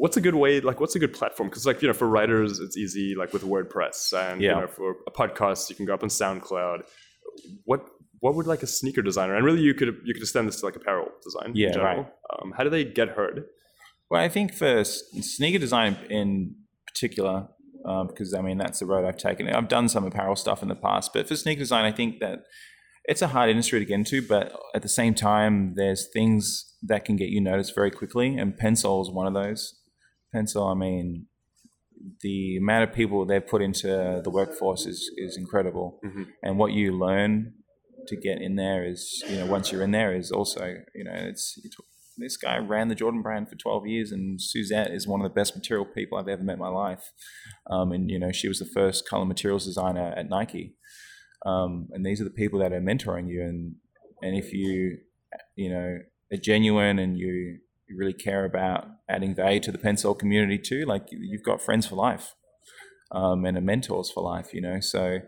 what's a good way? Like what's a good platform? Because like you know for writers it's easy like with WordPress and Yeah. you know for a podcast you can go up on SoundCloud. What what would like a sneaker designer and really you could you could extend this to like apparel design Yeah, in general. right. Um, how do they get heard? Well, I think for sneaker design in particular, um, because I mean that's the road I've taken. I've done some apparel stuff in the past, but for sneaker design, I think that it's a hard industry to get into. But at the same time, there's things that can get you noticed very quickly, and Pensole is one of those. Pensole, I mean, the amount of people they've put into the workforce is is incredible, Mhm. and what you learn to get in there is, you know, once you're in there is also, you know, it's this guy ran the Jordan brand for 12 years, and Suzette is one of the best material people I've ever met in my life. Um, and you know, she was the first color materials designer at Nike. Um, and these are the people that are mentoring you. And and if you, you know, are genuine and you, you really care about adding value to the Pensole community too, like you- you've got friends for life, um, and a mentors for life. You know, so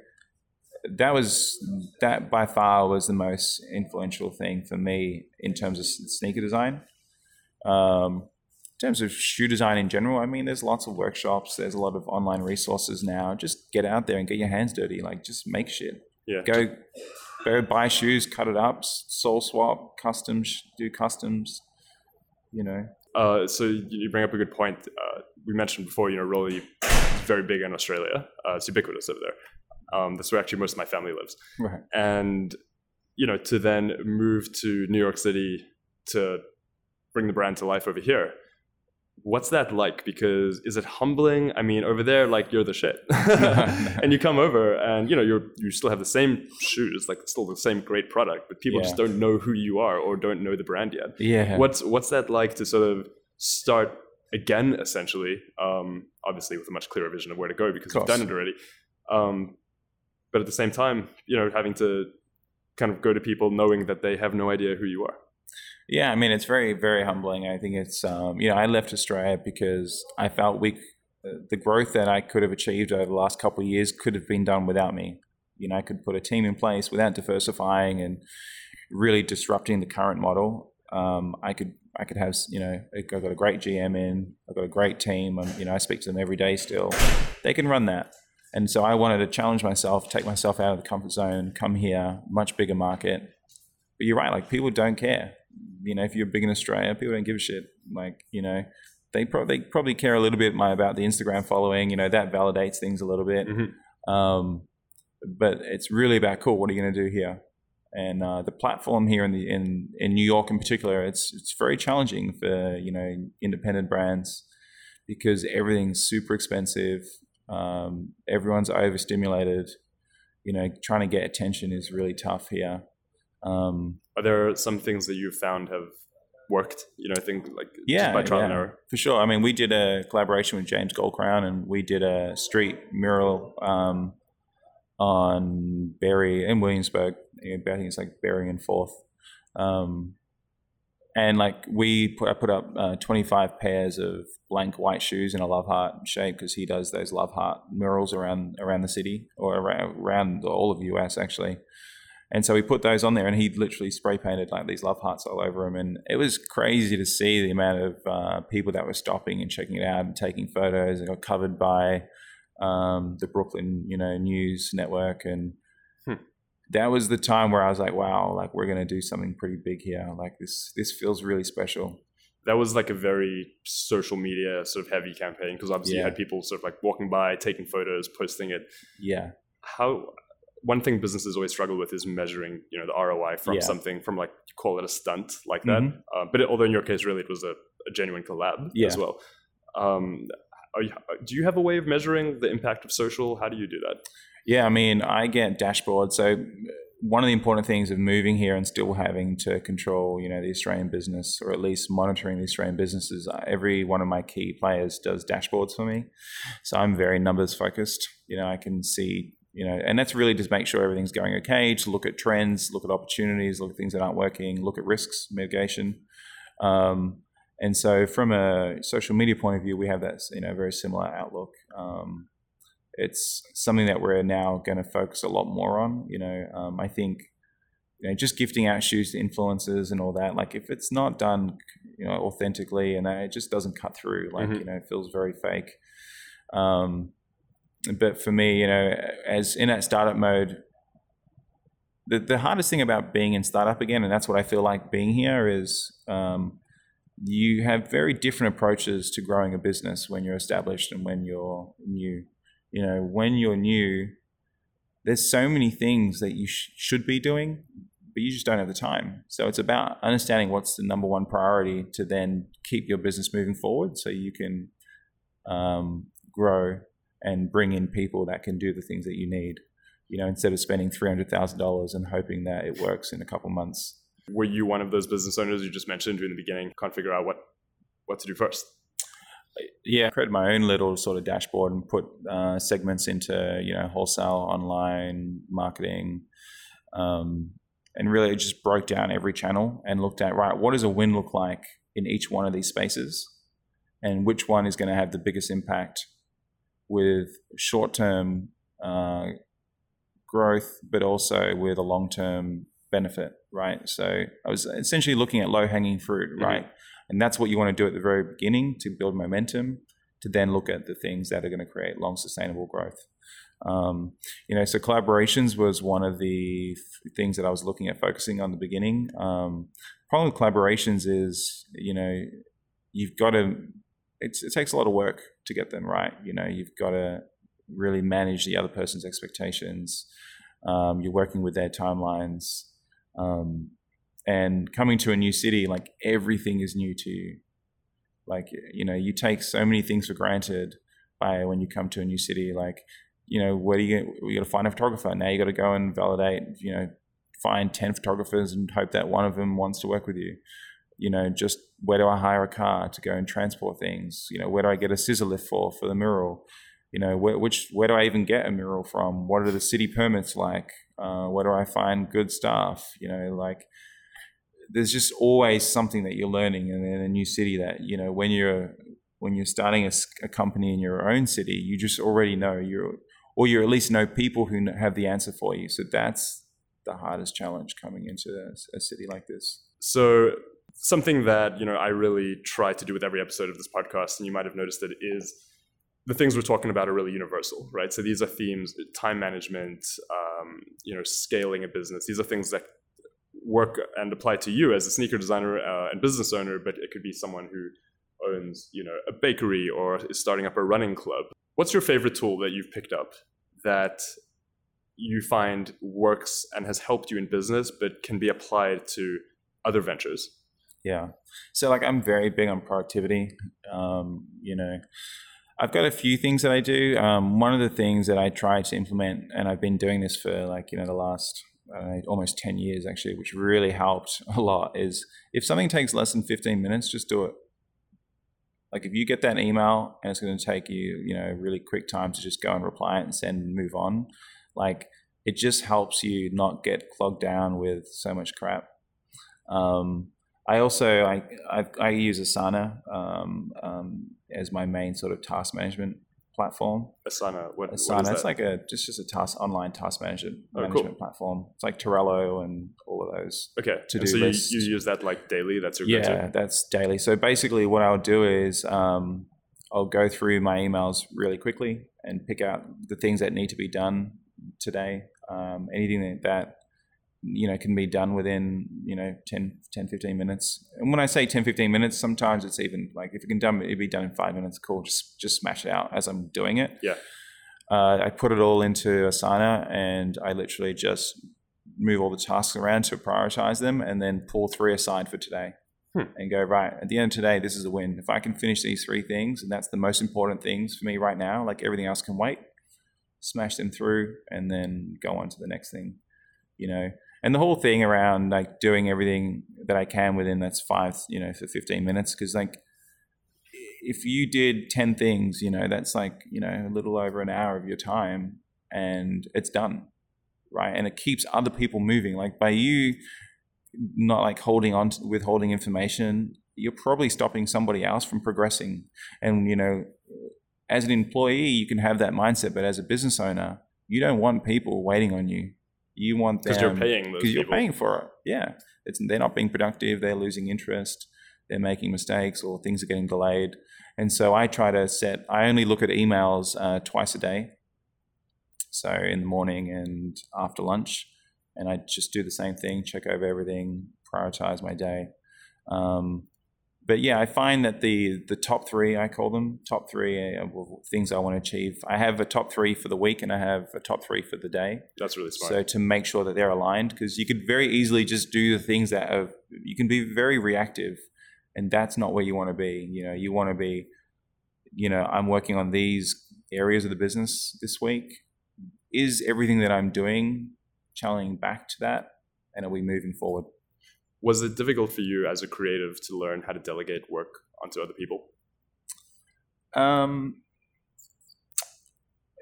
that was that by far was the most influential thing for me in terms of sneaker design. Um, in terms of shoe design in general, I mean, there's lots of workshops. There's a lot of online resources now. Just get out there and get your hands dirty. Like, just make shit. Yeah. Go, go buy shoes, cut it up, sole swap, customs, do customs. You know, Uh, so you bring up a good point. Uh, we mentioned before, you know, Rollie is very big in Australia. Uh, it's ubiquitous over there. Um, that's where actually most of my family lives. right? And you know, to then move to New York City to bring the brand to life over here. What's that like? Because is it humbling? I mean, over there, like you're the shit, and you come over, and you know you're you still have the same shoes, like still the same great product, but people Yeah. just don't know who you are or don't know the brand yet Yeah. what's what's that like to sort of start again essentially um, obviously with a much clearer vision of where to go because you've done it already um, but at the same time you know having to kind of go to people knowing that they have no idea who you are Yeah, I mean, it's very, very humbling. I think it's, um, you know, I left Australia because I felt we, the growth that I could have achieved over the last couple of years could have been done without me. You know, I could put a team in place without diversifying and really disrupting the current model. Um, I could, I could have, you know, I've got a great GM in, I've got a great team. Um, you know, I speak to them every day still. They can run that. And so I wanted to challenge myself, take myself out of the comfort zone, come here, much bigger market. But you're right, like people don't care you know, if you're big in Australia, people don't give a shit. Like, you know, they probably they probably care a little bit my, about the Instagram following. You know, that validates things a little bit. Mhm. Um, but it's really about cool. What are you going to do here? And uh, the platform here in the in in New York in particular, it's it's very challenging for you know independent brands because everything's super expensive. Um, everyone's overstimulated. You know, trying to get attention is really tough here. Um, are there some things that you've found have worked you know I think like yeah, by trial and error for sure. I mean, we did a collaboration with James Goldcrown, and we did a street mural um, on Berry in Williamsburg. I think it's like Berry and Fourth, Um, and like we put, I put up uh, 25 pairs of blank white shoes in a love heart shape because he does those love heart murals around around the city or around, around all of the US actually. And so we put those on there, and he literally spray painted like these love hearts all over them, and it was crazy to see the amount of uh, people that were stopping and checking it out and taking photos. And got covered by um, the Brooklyn, you know, news network, and hmm. that was the time where I was like, wow, like we're gonna do something pretty big here. Like this, this feels really special that was like a very social media sort of heavy campaign because obviously yeah. you had people sort of like walking by, taking photos, posting it. Yeah. How one thing businesses always struggle with is measuring, you know, the ROI from yeah. something from like call it a stunt like that. Mm-hmm. Uh, but it, although in your case, really, it was a, a genuine collab yeah. as well. Um, you, do you have a way of measuring the impact of social? How do you do that? Yeah, I mean, I get dashboards. So one of the important things of moving here and still having to control, you know, the Australian business or at least monitoring the Australian businesses, uh, every one of my key players does dashboards for me. So I'm very numbers focused. You know, I can see you know, and that's really just make sure everything's going okay. To look at trends, look at opportunities, look at things that aren't working, look at risks mitigation. Um, and so, from a social media point of view, we have that you know very similar outlook. Um, it's something that we're now going to focus a lot more on. You know, um, I think you know just gifting out shoes to influencers and all that. Like if it's not done, you know, authentically and it just doesn't cut through. Like mm-hmm. you know, it feels very fake. Um, but for me, you know, as in that startup mode, the, the hardest thing about being in startup again, and that's what I feel like being here, is um, you have very different approaches to growing a business when you're established and when you're new. You know, when you're new, there's so many things that you sh- should be doing, but you just don't have the time. So it's about understanding what's the number one priority to then keep your business moving forward so you can um, grow and bring in people that can do the things that you need. You know, instead of spending three hundred thousand dollars and hoping that it works in a couple months. Were you one of those business owners you just mentioned in the beginning? Can't figure out what what to do first. Yeah, I created my own little sort of dashboard and put uh, segments into you know wholesale, online marketing, um, and really just broke down every channel and looked at right what does a win look like in each one of these spaces, and which one is going to have the biggest impact with short term uh, growth, but also with a long term benefit, right? So I was essentially looking at low hanging fruit, mm-hmm. right? And that's what you want to do at the very beginning to build momentum, to then look at the things that are going to create long sustainable growth. Um, you know, so collaborations was one of the f- things that I was looking at focusing on the beginning. Um, problem with collaborations is, you know, you've got to it takes a lot of work to get them right. You know, you've got to really manage the other person's expectations. Um, you're working with their timelines, um, and coming to a new city, like everything is new to you. Like you know, you take so many things for granted by when you come to a new city. Like you know, where do you you got to find a photographer? Now you got to go and validate. You know, find ten photographers and hope that one of them wants to work with you you know, just where do I hire a car to go and transport things? You know, where do I get a scissor lift for for the mural? You know, where, which where do I even get a mural from? What are the city permits like? Uh, where do I find good staff? You know, like there's just always something that you're learning in, in a new city that you know when you're when you're starting a, a, company in your own city, you just already know you're or you at least know people who have the answer for you. So that's the hardest challenge coming into a, a city like this. So something that you know I really try to do with every episode of this podcast, and you might have noticed it is the things we're talking about are really universal, right? So these are themes: time management, um, you know, scaling a business. These are things that work and apply to you as a sneaker designer uh, and business owner, but it could be someone who owns, you know, a bakery or is starting up a running club. What's your favorite tool that you've picked up that you find works and has helped you in business, but can be applied to other ventures? Yeah. So like I'm very big on productivity. Um, you know, I've got a few things that I do. Um, one of the things that I try to implement, and I've been doing this for like you know the last uh, almost ten years actually, which really helped a lot, is if something takes less than fifteen minutes, just do it. Like if you get that email and it's going to take you, you know, really quick time to just go and reply it and send and move on, like it just helps you not get clogged down with so much crap. Um, I also I, I, I use Asana um, um, as my main sort of task management platform. Asana, what, Asana, what it's like a just just a task online task management Oh, cool. platform. It's like Trello and all of those. okay. to do so you, you use that like daily. That's your Yeah, that's daily. So basically, what I'll do is um, I'll go through my emails really quickly and pick out the things that need to be done today. Um, anything that, that you know can be done within you know 10, 10 15 minutes and when i say 10 15 minutes sometimes it's even like if it can done it'd be done in five minutes cool just just smash it out as i'm doing it Yeah. uh, i put it all into asana and i literally just move all the tasks around to prioritize them and then pull three aside for today Hmm. and go right at the end of today this is a win if i can finish these three things and that's the most important things for me right now like everything else can wait smash them through and then go on to the next thing you know and the whole thing around like doing everything that i can within that's five you know for 15 minutes because like if you did 10 things you know that's like you know a little over an hour of your time and it's done right? And it keeps other people moving. Like by you not like holding on to withholding information you're probably stopping somebody else from progressing. And you know as an employee you can have that mindset but as a business owner you don't want people waiting on you you want them Because you're paying those because you're people. paying for it. Yeah. It's, they're not being productive they're losing interest they're making mistakes or things are getting delayed. And so i try to set i only look at emails uh, twice a day. So in the morning and after lunch and i just do the same thing check over everything prioritize my day. Um, but yeah i find that the the top three i call them top three uh, things i want to achieve i have a top three for the week and i have a top three for the day That's really smart. so to make sure that they're aligned, because you could very easily just do the things that are, you can be very reactive, and that's not where you want to be. You know, you want to be, you know, I'm working on these areas of the business this week. Is everything that I'm doing channeling back to that, and are we moving forward? Was it difficult for you as a creative to learn how to delegate work onto other people? Um,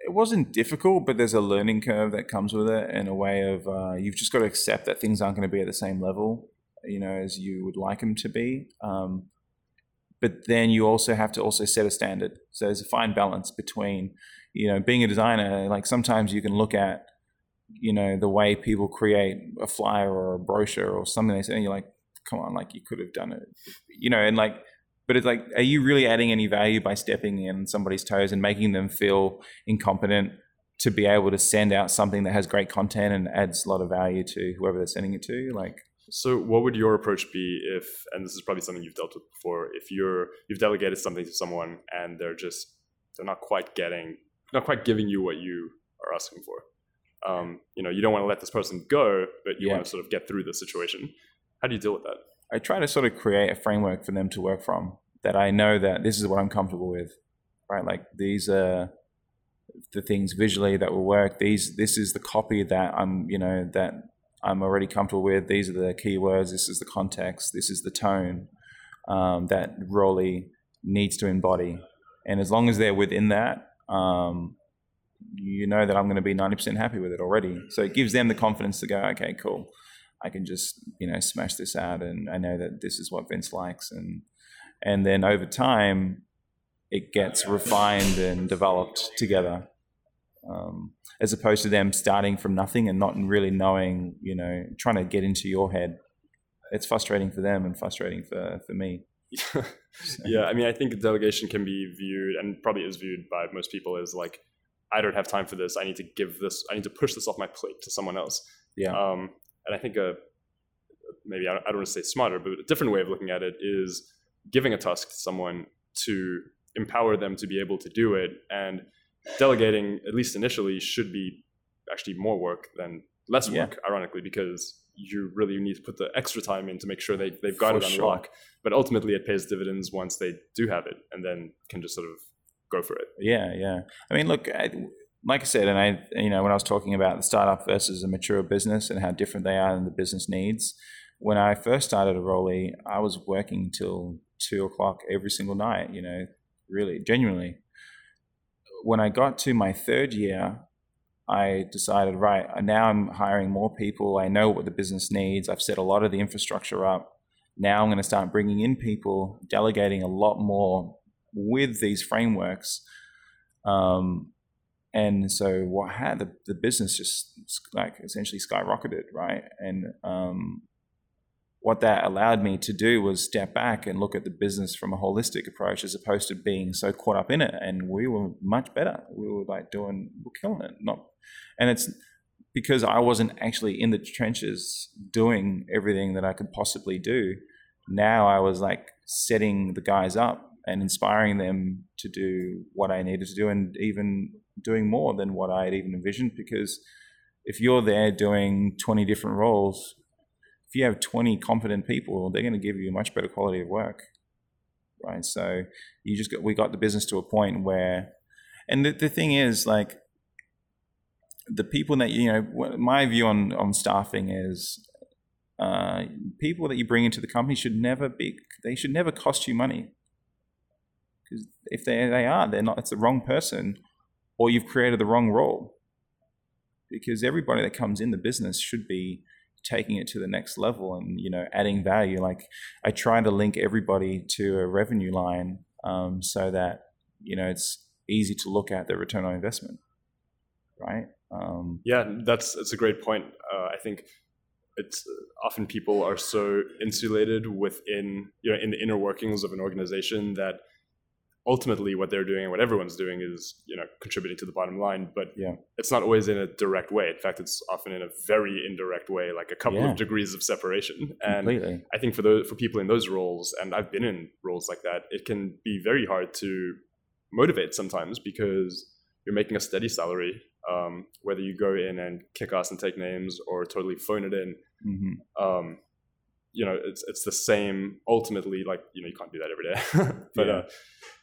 it wasn't difficult, but there's a learning curve that comes with it in a way of uh, you've just got to accept that things aren't going to be at the same level, you know, as you would like them to be. Um, but then you also have to also set a standard. So there's a fine balance between, you know, being a designer. Like sometimes you can look at, you know, the way people create a flyer or a brochure or something they say, and you're like, come on, like you could have done it, you know, and like but it's like, are you really adding any value by stepping in somebody's toes and making them feel incompetent to be able to send out something that has great content and adds a lot of value to whoever they're sending it to? Like, So, what would your approach be if, and this is probably something you've dealt with before, if you're you've delegated something to someone and they're just they're not quite getting, not quite giving you what you are asking for. Um, you know, you don't want to let this person go, but you Yeah. want to sort of get through the situation. How do you deal with that? I try to sort of create a framework for them to work from that I know that this is what I'm comfortable with, right? Like these are the things visually that will work. These, this is the copy that I'm, you know, that I'm already comfortable with. These are the keywords. This is the context. This is the tone um, that Rollie needs to embody. And as long as they're within that, um, you know that I'm going to be 90% happy with it already. So it gives them the confidence to go, okay, cool. I can just you know smash this out, and I know that this is what Vince likes, and and then over time, it gets refined and developed together, um, as opposed to them starting from nothing and not really knowing, you know, trying to get into your head. It's frustrating for them and frustrating for for me. yeah, I mean, I think delegation can be viewed, and probably is viewed by most people, as like, I don't have time for this. I need to give this. I need to push this off my plate to someone else. Yeah. Um, and I think a maybe I don't, I don't want to say smarter, but a different way of looking at it is giving a task to someone to empower them to be able to do it, and delegating at least initially should be actually more work than less Yeah. work. Ironically, because you really need to put the extra time in to make sure they they've got For it on sure. lock. But ultimately, it pays dividends once they do have it, and then can just sort of go for it. Yeah, yeah. I mean, look, I, like I said, and I, you know, when I was talking about the startup versus a mature business and how different they are and the business needs, when I first started a Rollie, I was working till two o'clock every single night. You know, really, genuinely. When I got to my third year, I decided, right, now I'm hiring more people. I know what the business needs. I've set a lot of the infrastructure up. Now I'm going to start bringing in people, delegating a lot more with these frameworks. Um, and so what had the, the business just like essentially skyrocketed, right? And um, what that allowed me to do was step back and look at the business from a holistic approach as opposed to being so caught up in it. And we were much better. We were like doing, we're killing it. Not, and it's because I wasn't actually in the trenches doing everything that I could possibly do. Now I was like setting the guys up and inspiring them to do what I needed to do and even doing more than what I had even envisioned because if you're there doing 20 different roles, if you have 20 competent people, they're going to give you a much better quality of work. Right. So you just got, we got the business to a point where, and the, the thing is like, the people that, you know, my view on, on staffing is uh, people that you bring into the company should never be, they should never cost you money. Because if they, they are, they're not, it's the wrong person or you've created the wrong role. Because everybody that comes in the business should be taking it to the next level and you know adding value. Like i try to link everybody to a revenue line um, so that you know it's easy to look at the return on investment right? Um, yeah that's that's a great point. Uh, i think it's often people are so insulated within you know in the inner workings of an organization that ultimately what they're doing and what everyone's doing is you know contributing to the bottom line but yeah it's not always in a direct way in fact it's often in a very indirect way like a couple yeah. of degrees of separation Completely. and i think for those for people in those roles and i've been in roles like that it can be very hard to motivate sometimes because you're making a steady salary um, whether you go in and kick ass and take names or totally phone it in mm-hmm. um, you know it's it's the same ultimately like you know you can't do that every day. But yeah. uh,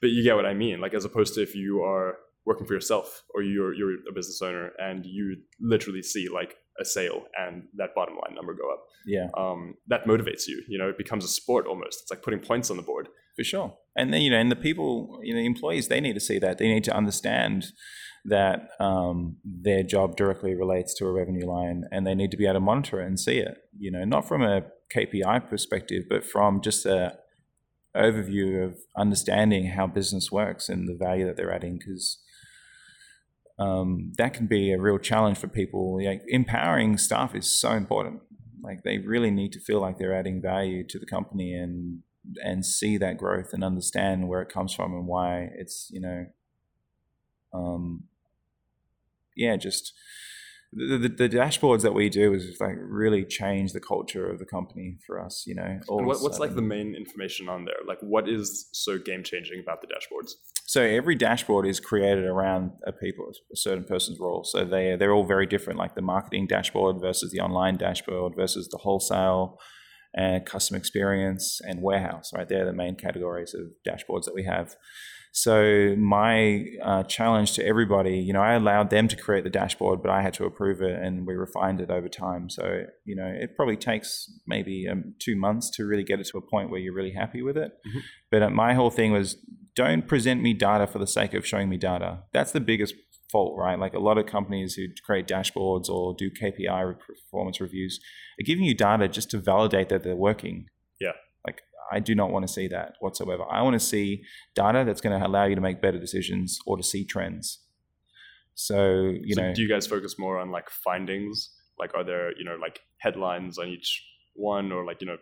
but you get what i mean. Like as opposed to if you are working for yourself or you're you're a business owner and you literally see like a sale and that bottom line number go up yeah. um, that motivates you you know? It becomes a sport almost. It's like putting points on the board. For sure. And then you know and the people you know the employees they need to see that. They need to understand that um, their job directly relates to a revenue line and they need to be able to monitor it and see it you know? Not from a KPI perspective, but from just a overview of understanding how business works and the value that they're adding, because um, that can be a real challenge for people. Like empowering staff is so important. Like they really need to feel like they're adding value to the company and and see that growth and understand where it comes from and why it's you know um, yeah just the, the, the, dashboards that we do is like really change the culture of the company for us. You know, what, what's like the main information on there? Like, what is so game changing about the dashboards? So every dashboard is created around a people, a certain person's role. So they they're all very different. Like the marketing dashboard versus the online dashboard versus the wholesale and customer experience and warehouse. Right, they're the main categories of dashboards that we have. So my uh, challenge to everybody, you know, I allowed them to create the dashboard, but I had to approve it, and we refined it over time. So you know, it probably takes maybe um, two months to really get it to a point where you're really happy with it. Mm-hmm. But uh, my whole thing was, don't present me data for the sake of showing me data. That's the biggest fault, right? Like a lot of companies who create dashboards or do KPI performance reviews are giving you data just to validate that they're working. I do not want to see that whatsoever. I want to see data that's going to allow you to make better decisions or to see trends. So, you so know, do you guys focus more on like findings? Like, are there, you know, like headlines on each one or like, you know,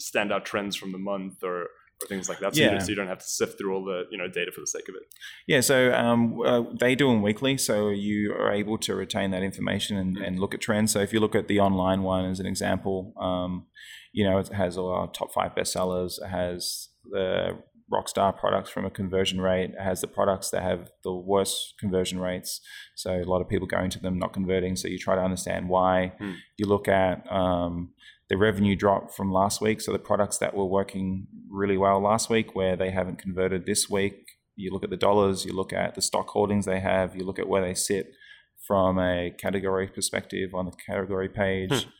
standout trends from the month or, or things like that. So, yeah. you, so you don't have to sift through all the you know data for the sake of it. Yeah, so um, uh, they do them weekly, so you are able to retain that information and, mm-hmm. and, look at trends. So if you look at the online one as an example, um, you know, it has all our top five bestsellers. It has the rockstar products from a conversion rate. It has the products that have the worst conversion rates. So a lot of people going to them not converting. So you try to understand why. Hmm. You look at um, the revenue drop from last week. So the products that were working really well last week, where they haven't converted this week. You look at the dollars. You look at the stock holdings they have. You look at where they sit from a category perspective on the category page. Hmm.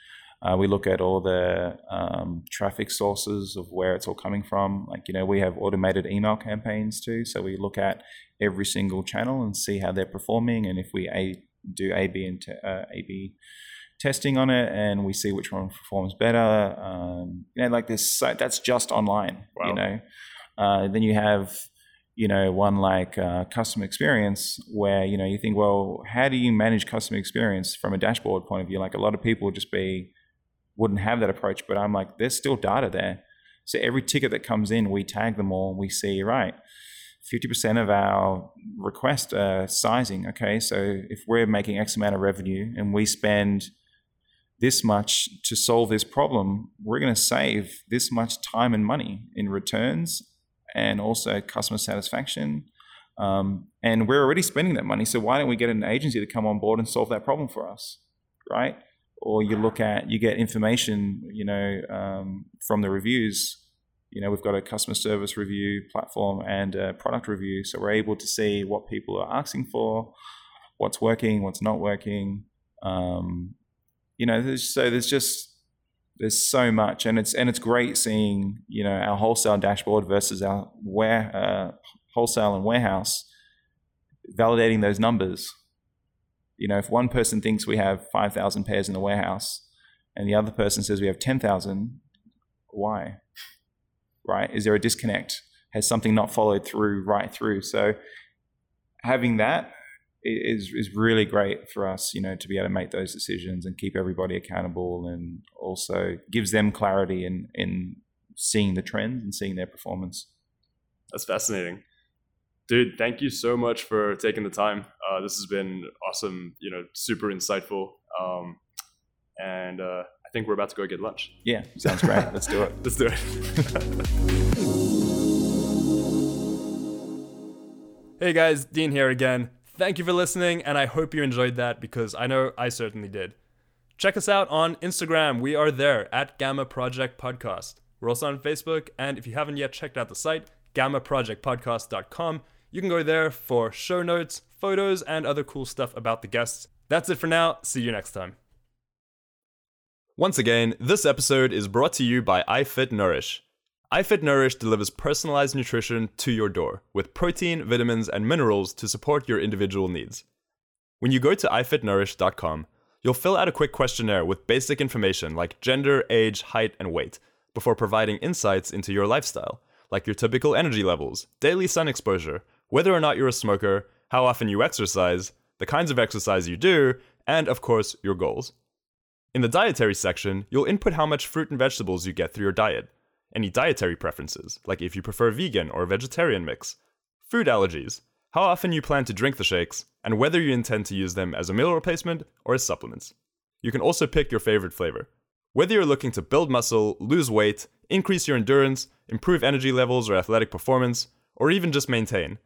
Uh, we look at all the um, traffic sources of where it's all coming from. Like, you know, we have automated email campaigns too. So we look at every single channel and see how they're performing. And if we a, do A/B and te- uh, A/B testing on it, and we see which one performs better. Um, you know, like this. That's just online. Wow. You know, uh, then you have you know one like uh, customer experience where you know you think well how do you manage customer experience from a dashboard point of view like a lot of people just be wouldn't have that approach but i'm like there's still data there so every ticket that comes in we tag them all we see right 50% of our request uh, sizing okay so if we're making x amount of revenue and we spend this much to solve this problem we're going to save this much time and money in returns and also customer satisfaction. Um, and we're already spending that money, so why don't we get an agency to come on board and solve that problem for us, right? Or you look at you get information, you know, um, from the reviews. You know, we've got a customer service review platform and a product review, so we're able to see what people are asking for, what's working, what's not working. Um, you know, there's, so there's just there's so much, and it's and it's great seeing you know our wholesale dashboard versus our where uh, wholesale and warehouse validating those numbers. You know, if one person thinks we have five thousand pairs in the warehouse, and the other person says we have ten thousand, why? Right? Is there a disconnect? Has something not followed through right through? So having that is is really great for us, you know, to be able to make those decisions and keep everybody accountable, and also gives them clarity in in seeing the trends and seeing their performance. That's fascinating, dude. Thank you so much for taking the time. Uh, this has been awesome. You know, super insightful. Um, and uh, I think we're about to go get lunch. Yeah, sounds great. Let's do it. Let's do it. hey guys, Dean here again. Thank you for listening, and I hope you enjoyed that because I know I certainly did. Check us out on Instagram. We are there at Gamma Project Podcast. We're also on Facebook, and if you haven't yet checked out the site, gammaprojectpodcast.com, you can go there for show notes, photos, and other cool stuff about the guests. That's it for now. See you next time. Once again, this episode is brought to you by iFit Nourish iFit Nourish delivers personalized nutrition to your door with protein, vitamins, and minerals to support your individual needs. When you go to ifitnourish.com, you'll fill out a quick questionnaire with basic information like gender, age, height, and weight before providing insights into your lifestyle, like your typical energy levels, daily sun exposure, whether or not you're a smoker, how often you exercise, the kinds of exercise you do, and of course, your goals. In the dietary section, you'll input how much fruit and vegetables you get through your diet any dietary preferences, like if you prefer vegan or vegetarian mix, food allergies, how often you plan to drink the shakes, and whether you intend to use them as a meal replacement or as supplements. You can also pick your favorite flavor. Whether you're looking to build muscle, lose weight, increase your endurance, improve energy levels or athletic performance, or even just maintain,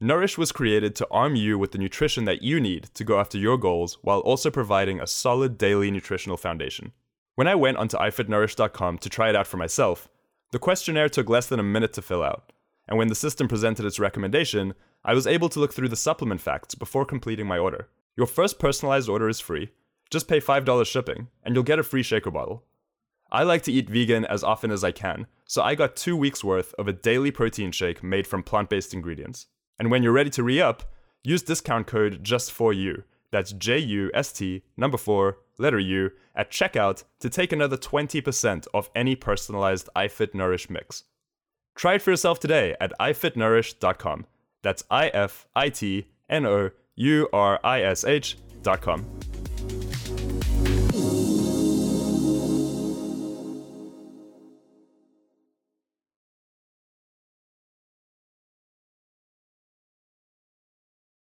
Nourish was created to arm you with the nutrition that you need to go after your goals while also providing a solid daily nutritional foundation. When I went onto ifitnourish.com to try it out for myself, the questionnaire took less than a minute to fill out, and when the system presented its recommendation, I was able to look through the supplement facts before completing my order. Your first personalized order is free. Just pay $5 shipping, and you'll get a free shaker bottle. I like to eat vegan as often as I can, so I got two weeks worth of a daily protein shake made from plant based ingredients. And when you're ready to re up, use discount code just for you. That's J U S T number 4 letter U, at checkout to take another 20% off any personalized iFit Nourish mix. Try it for yourself today at ifitnourish.com. That's I F I T N O U R I S H.com.